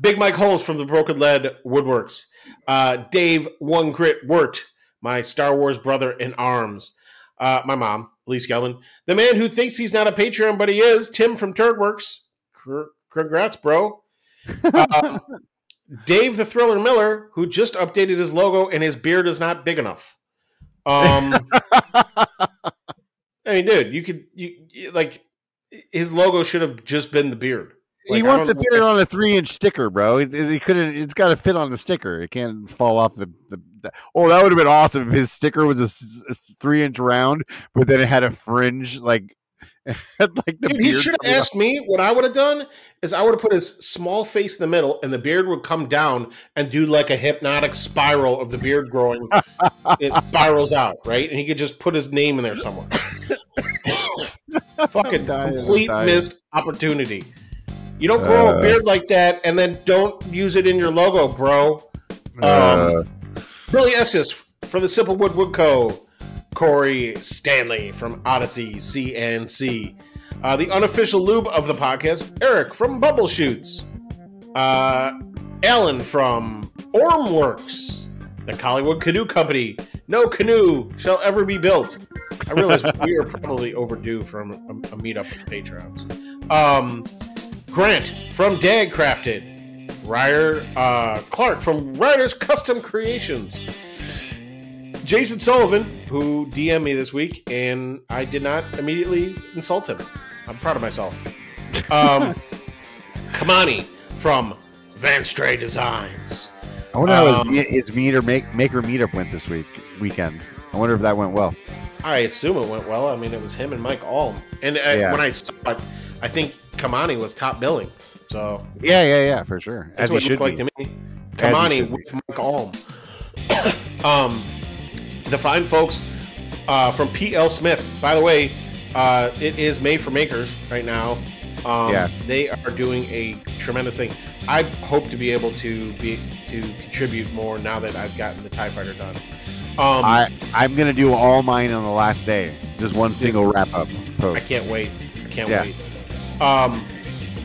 B: Big Mike Holmes from the Broken Lead Woodworks. Uh, Dave One Grit Wirt, my Star Wars brother in arms. Uh, my mom, Lee Skellman. The man who thinks he's not a Patreon, but he is, Tim from Turdworks. Congrats, bro. Uh, Dave the Thriller Miller, who just updated his logo and his beard is not big enough. Um, I mean, dude, you could you like his logo should have just been the beard. Like,
C: he wants to fit it on a three-inch sticker, bro. He, he couldn't. It's got to fit on the sticker. It can't fall off the. the, the oh, that would have been awesome if his sticker was a three-inch round, but then it had a fringe, like, like the
B: Dude, he should have asked me. What I would have done is I would have put his small face in the middle, and the beard would come down and do like a hypnotic spiral of the beard growing. it spirals out, right? And he could just put his name in there somewhere. Fucking
C: dying,
B: complete missed opportunity. You don't grow
C: Uh.
B: a beard like that and then don't use it in your logo, bro.
C: Uh,
B: Billy Estes for the Simple Wood Wood Co. Corey Stanley from Odyssey CNC. Uh, the unofficial lube of the podcast, Eric from Bubble Shoots. Uh, Alan from Ormworks, the Collywood Canoe Company. No canoe shall ever be built. I realize we are probably overdue from a, a meetup with patrons. Um, Grant from Dag Crafted. Ryder uh, Clark from Ryder's Custom Creations. Jason Sullivan, who DM'd me this week, and I did not immediately insult him. I'm proud of myself. Um, Kamani from Van Stray Designs.
C: I wonder how
B: um,
C: his, his meter make, maker meetup went this week weekend. I wonder if that went well.
B: I assume it went well. I mean, it was him and Mike Alm. And uh,
C: Yeah.
B: when I saw it, I think Kamani was top billing. So
C: Yeah, yeah, yeah, for sure.
B: That's
C: As
B: what it
C: should
B: looked like
C: be.
B: to me. Kamani with Mike Alm. Um, the fine folks uh, from PL Smith. By the way, uh, it is made for makers right now. Um,
C: Yeah.
B: they are doing a tremendous thing. I hope to be able to be to contribute more now that I've gotten the Tie Fighter done. Um,
C: I I'm gonna do all mine on the last day. Just one single wrap up post.
B: I can't wait. I can't
C: Yeah.
B: wait. Um,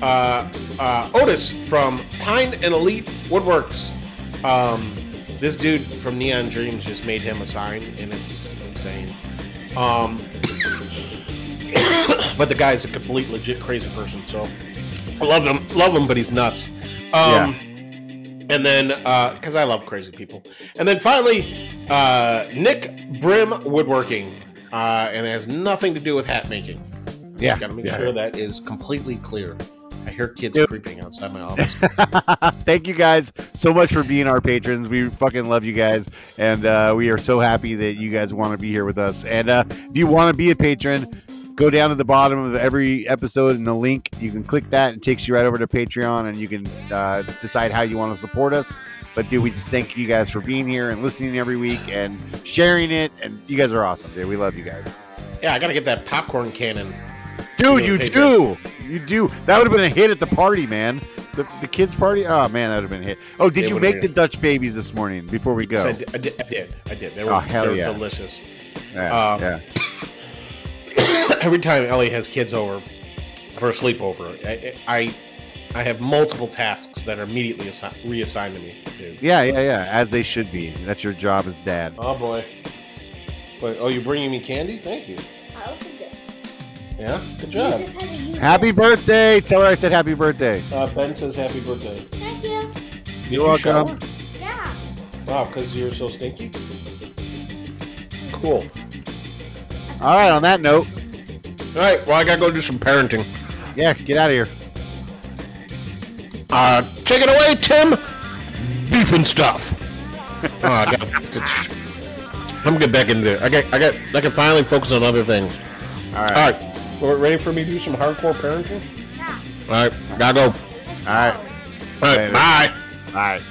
B: uh, uh, Otis from Pine and Elite Woodworks. Um, this dude from Neon Dreams just made him a sign, and it's insane. Um, but the guy's a complete legit crazy person, so I love him. Love him, but he's nuts. Um, And then, because I love crazy people. And then finally, uh, Nick Brim Woodworking. Uh, and it has nothing to do with hat making.
C: Yeah,
B: Gotta make
C: yeah.
B: sure that is completely clear. I hear kids creeping outside my office.
C: Thank you guys so much for being our patrons. We fucking love you guys, and uh, we are so happy that you guys want to be here with us. And uh, if you want to be a patron, go down to the bottom of every episode in the link. You can click that; it takes you right over to Patreon, and you can uh, decide how you want to support us. But dude, we just thank you guys for being here and listening every week and sharing it. And you guys are awesome, dude. We love you guys.
B: yeah, I gotta get that popcorn cannon.
C: Dude, you
B: hey,
C: do. You do. That would have been a hit at the party, man. The, the kids' party? Oh, man, that would have been a hit. Oh, did
B: It
C: you make the
B: been-
C: Dutch babies this morning before we
B: Yes,
C: go?
B: I, did, I did. I did. I did. They were,
C: Oh, hell
B: they were
C: yeah.
B: delicious.
C: Yeah,
B: Uh,
C: yeah.
B: Every time Ellie has kids over for a sleepover, I, I I have multiple tasks that are immediately assi- reassigned to me. to do.
C: Yeah, yeah, yeah. As they should be. That's your job as dad.
B: Oh boy. Wait, oh, you're bringing me candy? Thank you.
E: I opened it.
B: Yeah, good job.
E: just had to use
C: Happy
E: this.
C: birthday! Tell her I said happy birthday.
B: Uh, ben says happy birthday.
E: Thank you.
B: You're
C: welcome.
B: shower?
E: Yeah.
B: Wow, because you're so stinky. Cool.
C: All right, on that note,
B: All right, well, I gotta go do some parenting.
C: yeah, get out of here.
B: Uh, take it away, Tim. Beef and stuff. oh, I got. I'm gonna get back into it. I got. I got. I can finally focus on other things.
C: All right.
B: All right, we're ready for me to do some hardcore parenting.
E: Yeah.
B: All right, gotta go. All
C: All right.
B: right,
C: Later.
B: bye.
C: All right.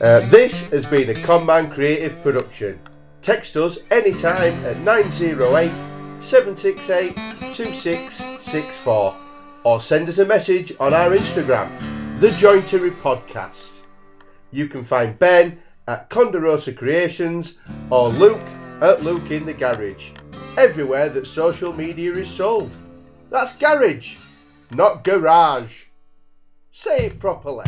A: Uh, this has been a Conman Creative production. Text us anytime at 908 768 2664 or send us a message on our Instagram, The Jointery Podcast. You can find Ben at Conderosa Creations or Luke at Luke in the Garage. Everywhere that social media is sold. That's garage, not garage. Say it properly.